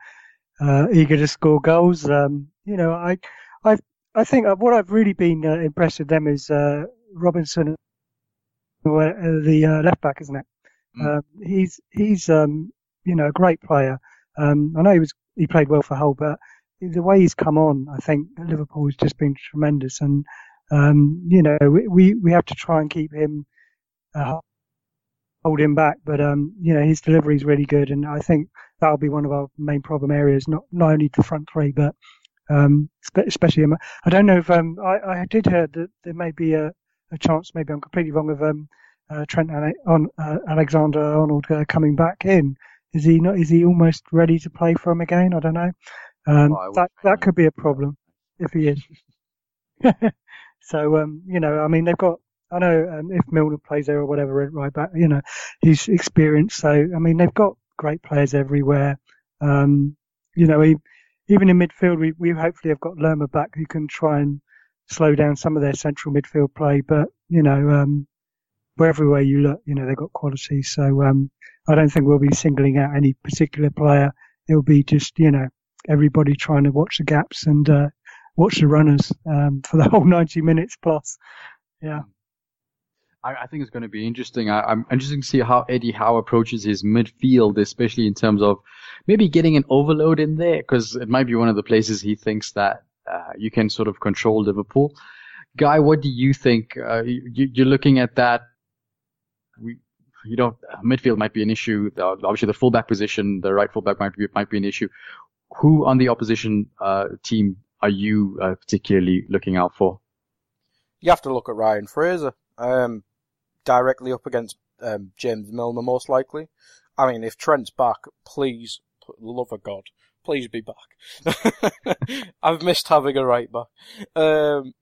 uh, eager to score goals. Um, you know, I, I, I think what I've really been uh, impressed with them is uh, Robinson, the uh, left back, isn't it? Mm. he's he's um, you know a great player. Um, I know he was he played well for Hull, but the way he's come on, I think Liverpool has just been tremendous. And um, you know, we we have to try and keep him uh, hold him back, but um, you know, his delivery is really good, and I think that'll be one of our main problem areas. Not not only the front three, but um, especially I don't know if um, I, I did hear that there may be a, a chance, maybe I'm completely wrong, of um, uh, Trent on uh, Alexander Arnold uh, coming back in. Is he not? Is he almost ready to play for him again? I don't know. Um, oh, that that could be a problem if he is. so um, you know, I mean, they've got. I know um, if Milner plays there or whatever, right back, you know, he's experienced. So I mean, they've got great players everywhere. Um, you know, he, even in midfield, we we hopefully have got Lerma back who can try and slow down some of their central midfield play. But you know, um, you look, you know, they've got quality. So um, I don't think we'll be singling out any particular player. It'll be just, you know, everybody trying to watch the gaps and uh, watch the runners um, for the whole 90 minutes plus. Yeah. I, I think it's going to be interesting. I, am interested to see how Eddie Howe approaches his midfield, especially in terms of maybe getting an overload in there, because it might be one of the places he thinks that uh, you can sort of control Liverpool. Guy, what do you think? Uh, you, you're looking at that. We, you know, midfield might be an issue. Obviously, the fullback position, the right fullback might be might be an issue. Who on the opposition uh, team are you uh, particularly looking out for? You have to look at Ryan Fraser, um, directly up against um, James Milner, most likely. I mean, if Trent's back, please, love of God, please be back. I've missed having a right back. Um,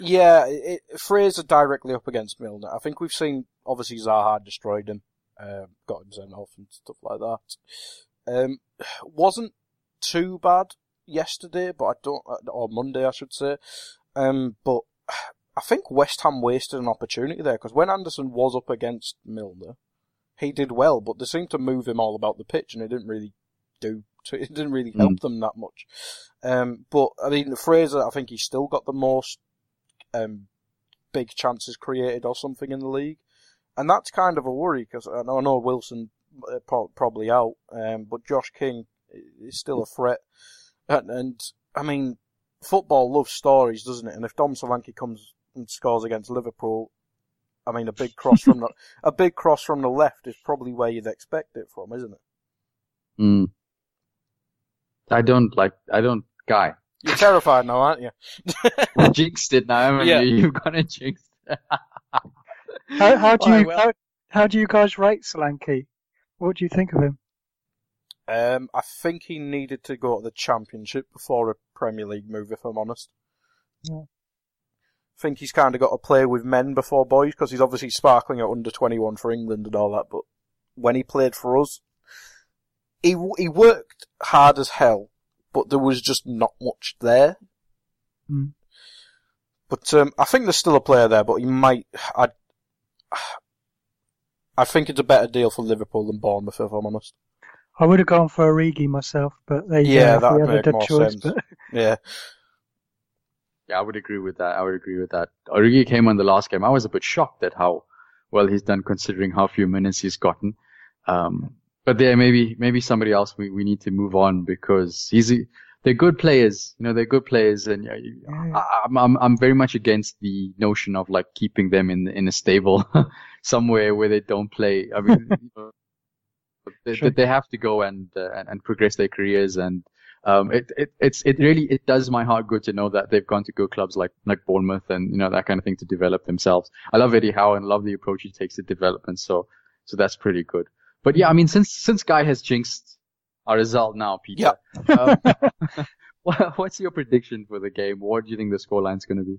yeah, it, Fraser directly up against Milner. I think we've seen obviously Zaha destroyed him, uh, got him sent off and stuff like that. Um, wasn't too bad yesterday, but I don't, or Monday I should say. Um, but I think West Ham wasted an opportunity there because when Anderson was up against Milner, he did well, but they seemed to move him all about the pitch and it didn't really do. It didn't really help mm. them that much. Um, but I mean, Fraser, I think he's still got the most um, big chances created or something in the league, and that's kind of a worry because I know Wilson uh, probably out, um, but Josh King is still a threat, and, and, I mean, football loves stories, doesn't it? And if Dom Solanke comes and scores against Liverpool, I mean, a big cross from the a big cross from the left is probably where you'd expect it from, isn't it? Hmm. I don't like. I don't. Guy, you're terrified now, aren't you? jinxed it now, yeah. you? You've got it jinxed. how, how, do you how, how, do you guys rate Solanke? What do you think of him? Um, I think he needed to go to the Championship before a Premier League move, if I'm honest. Yeah. I think he's kind of got to play with men before boys because he's obviously sparkling at under 21 for England and all that. But when he played for us, he he worked hard as hell but there was just not much there. Mm. But um, I think there's still a player there, but he might. I I think it's a better deal for Liverpool than Bournemouth, if I'm honest. I would have gone for Origi myself, but they yeah, that make more choice, sense. But... Yeah. Yeah, I would agree with that. I would agree with that. Origi came on the last game. I was a bit shocked at how well he's done considering how few minutes he's gotten. Um, but there maybe maybe somebody else we, we need to move on because he's a, they're good players. You know, they're good players, and yeah, I, am I'm I'm very much against the notion of like keeping them in in a stable somewhere where they don't play. I mean, you they, sure. they have to go and, uh, and and progress their careers and. Um, it, it, it's, it really, it does my heart good to know that they've gone to good clubs like, like Bournemouth and, you know, that kind of thing to develop themselves. I love Eddie Howe and love the approach he takes to development. So, so that's pretty good. But yeah, I mean, since since Guy has jinxed our result now, Peter. Yeah. um, what's your prediction for the game? What do you think the scoreline's going to be?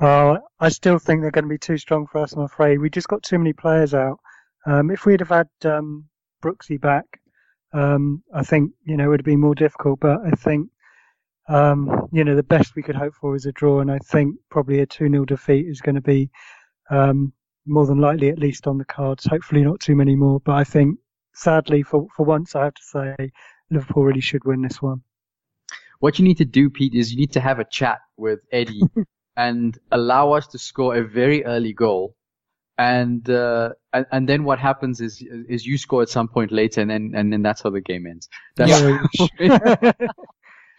Uh, I still think they're going to be too strong for us. I'm afraid we just got too many players out. Um, if we'd have had um, Brooksy back, um, I think you know it would have been more difficult. But I think um, you know the best we could hope for is a draw, and I think probably a two 0 defeat is going to be um, more than likely at least on the cards. Hopefully not too many more, but I think sadly for for once I have to say Liverpool really should win this one. What you need to do, Pete, is you need to have a chat with Eddie and allow us to score a very early goal. And, uh, and, and then what happens is, is you score at some point later and then, and then that's how the game ends. That's Yeah.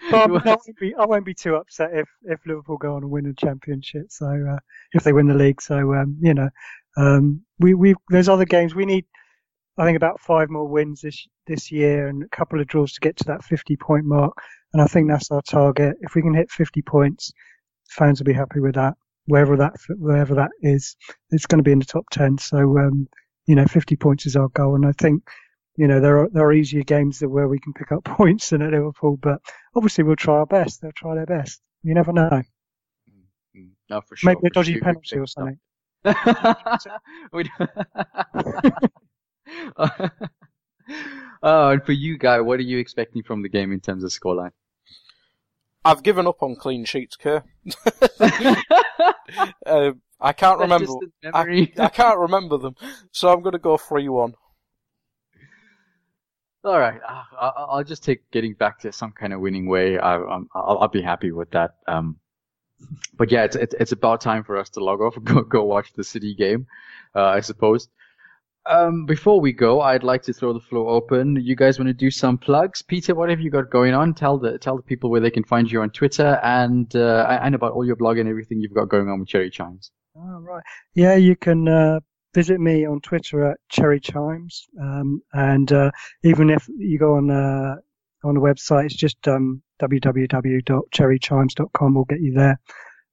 I won't be I won't be too upset if, if Liverpool go on and win a championship. So uh, if they win the league, so um, you know, um, we we there's other games we need. I think about five more wins this this year and a couple of draws to get to that 50 point mark. And I think that's our target. If we can hit 50 points, fans will be happy with that. Wherever that wherever that is, it's going to be in the top 10. So um, you know, 50 points is our goal, and I think you know, there are there are easier games where we can pick up points than at Liverpool, but obviously we'll try our best. They'll try their best. You never know. Mm, no, for sure. Maybe a dodgy penalty or something. Oh, and for you, guy, what are you expecting from the game in terms of scoreline? I've given up on clean sheets, Kerr. uh, I can't remember. That's memory. I, I can't remember them, so I'm going to go three-one. All right, I- I- I'll just take getting back to some kind of winning way. I, I'm- I'll, I'll be happy with that. Um, but yeah, it's, it's it's about time for us to log off and go go watch the City game, uh, I suppose. Um, before we go, I'd like to throw the floor open. You guys want to do some plugs? Peter, what have you got going on? Tell the tell the people where they can find you on Twitter and uh, and about all your blog and everything you've got going on with Cherry Chimes. Oh, right. Yeah, you can uh, visit me on Twitter at Cherry Chimes, um, and uh, even if you go on uh, on the website, it's just um, www.cherrychimes.com will get you there.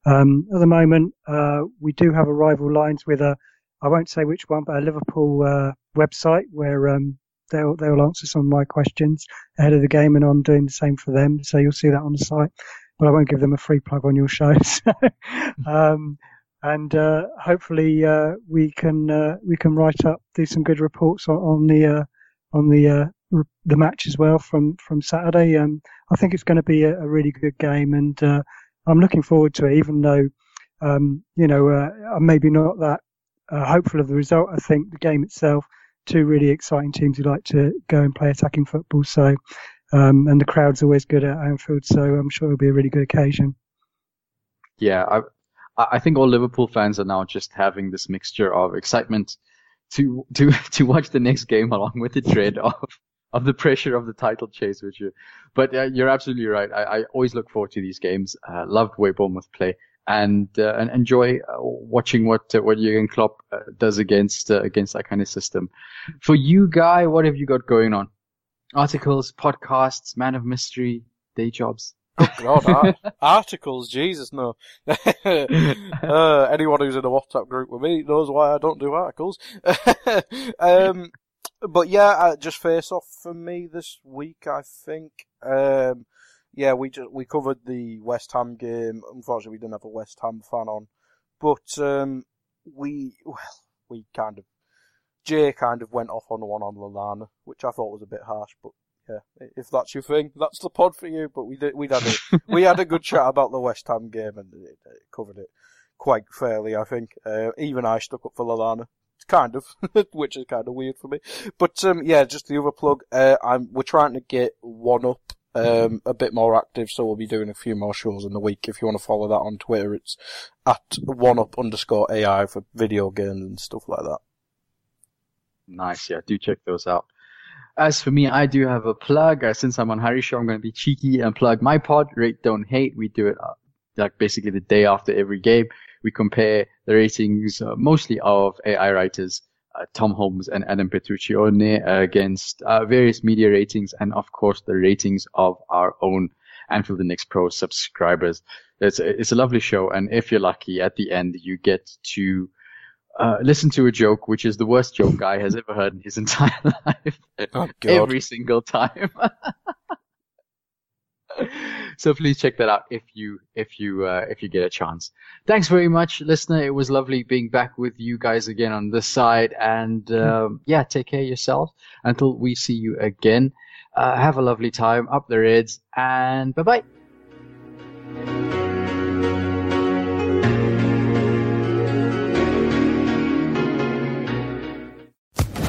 Um, at the moment, uh, we do have arrival lines with a, I won't say which one, but a Liverpool uh, website where um, they'll they'll answer some of my questions ahead of the game, and I'm doing the same for them. So you'll see that on the site, but I won't give them a free plug on your show. So, um, and uh, hopefully uh, we can uh, we can write up do some good reports on, on the uh, on the uh, the match as well from from Saturday. Um, I think it's going to be a, a really good game, and uh, I'm looking forward to it. Even though um, you know uh, I'm maybe not that uh, hopeful of the result, I think the game itself, two really exciting teams who like to go and play attacking football. So. Um, and the crowd's always good at Anfield, so I'm sure it'll be a really good occasion. Yeah, I I think all Liverpool fans are now just having this mixture of excitement to to to watch the next game along with the dread of of the pressure of the title chase with you. But uh, you're absolutely right. I, I always look forward to these games. Uh, loved way Bournemouth play and uh, and enjoy uh, watching what uh, what Jurgen Klopp uh, does against uh, against that kind of system. For you, guy, what have you got going on? Articles, podcasts, man of mystery, day jobs. Oh God, ar- articles, Jesus no. uh, anyone who's in a WhatsApp group with me knows why I don't do articles. um, but yeah, uh, just face off for me this week. I think. Um, yeah, we just we covered the West Ham game. Unfortunately, we didn't have a West Ham fan on, but um, we well, we kind of Jay kind of went off on one on Lallana, which I thought was a bit harsh, but yeah, if that's your thing, that's the pod for you. But we did, we had a, we had a good chat about the West Ham game and it, it covered it quite fairly, I think. Uh, even I stuck up for Lallana. Kind of, which is kind of weird for me. But, um, yeah, just the other plug, uh, I'm, we're trying to get one up, um, a bit more active, so we'll be doing a few more shows in the week. If you want to follow that on Twitter, it's at one up underscore AI for video games and stuff like that. Nice, yeah, do check those out. As for me, I do have a plug. Uh, since I'm on Hari's show, I'm going to be cheeky and plug my pod, Rate Don't Hate. We do it uh, like basically the day after every game. We compare the ratings, uh, mostly of AI writers, Tom Holmes and Adam Petruccione, uh, against uh, various media ratings, and of course the ratings of our own Anfield Index Pro subscribers. It's a, it's a lovely show, and if you're lucky, at the end you get to uh, listen to a joke, which is the worst joke Guy has ever heard in his entire life. Oh. Every single time. so please check that out if you if you uh, if you get a chance. Thanks very much, listener. It was lovely being back with you guys again on this side, and um, yeah, take care of yourselves until we see you again. Uh, have a lovely time. Up the Reds, and bye bye.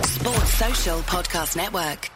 Sports Social Podcast Network.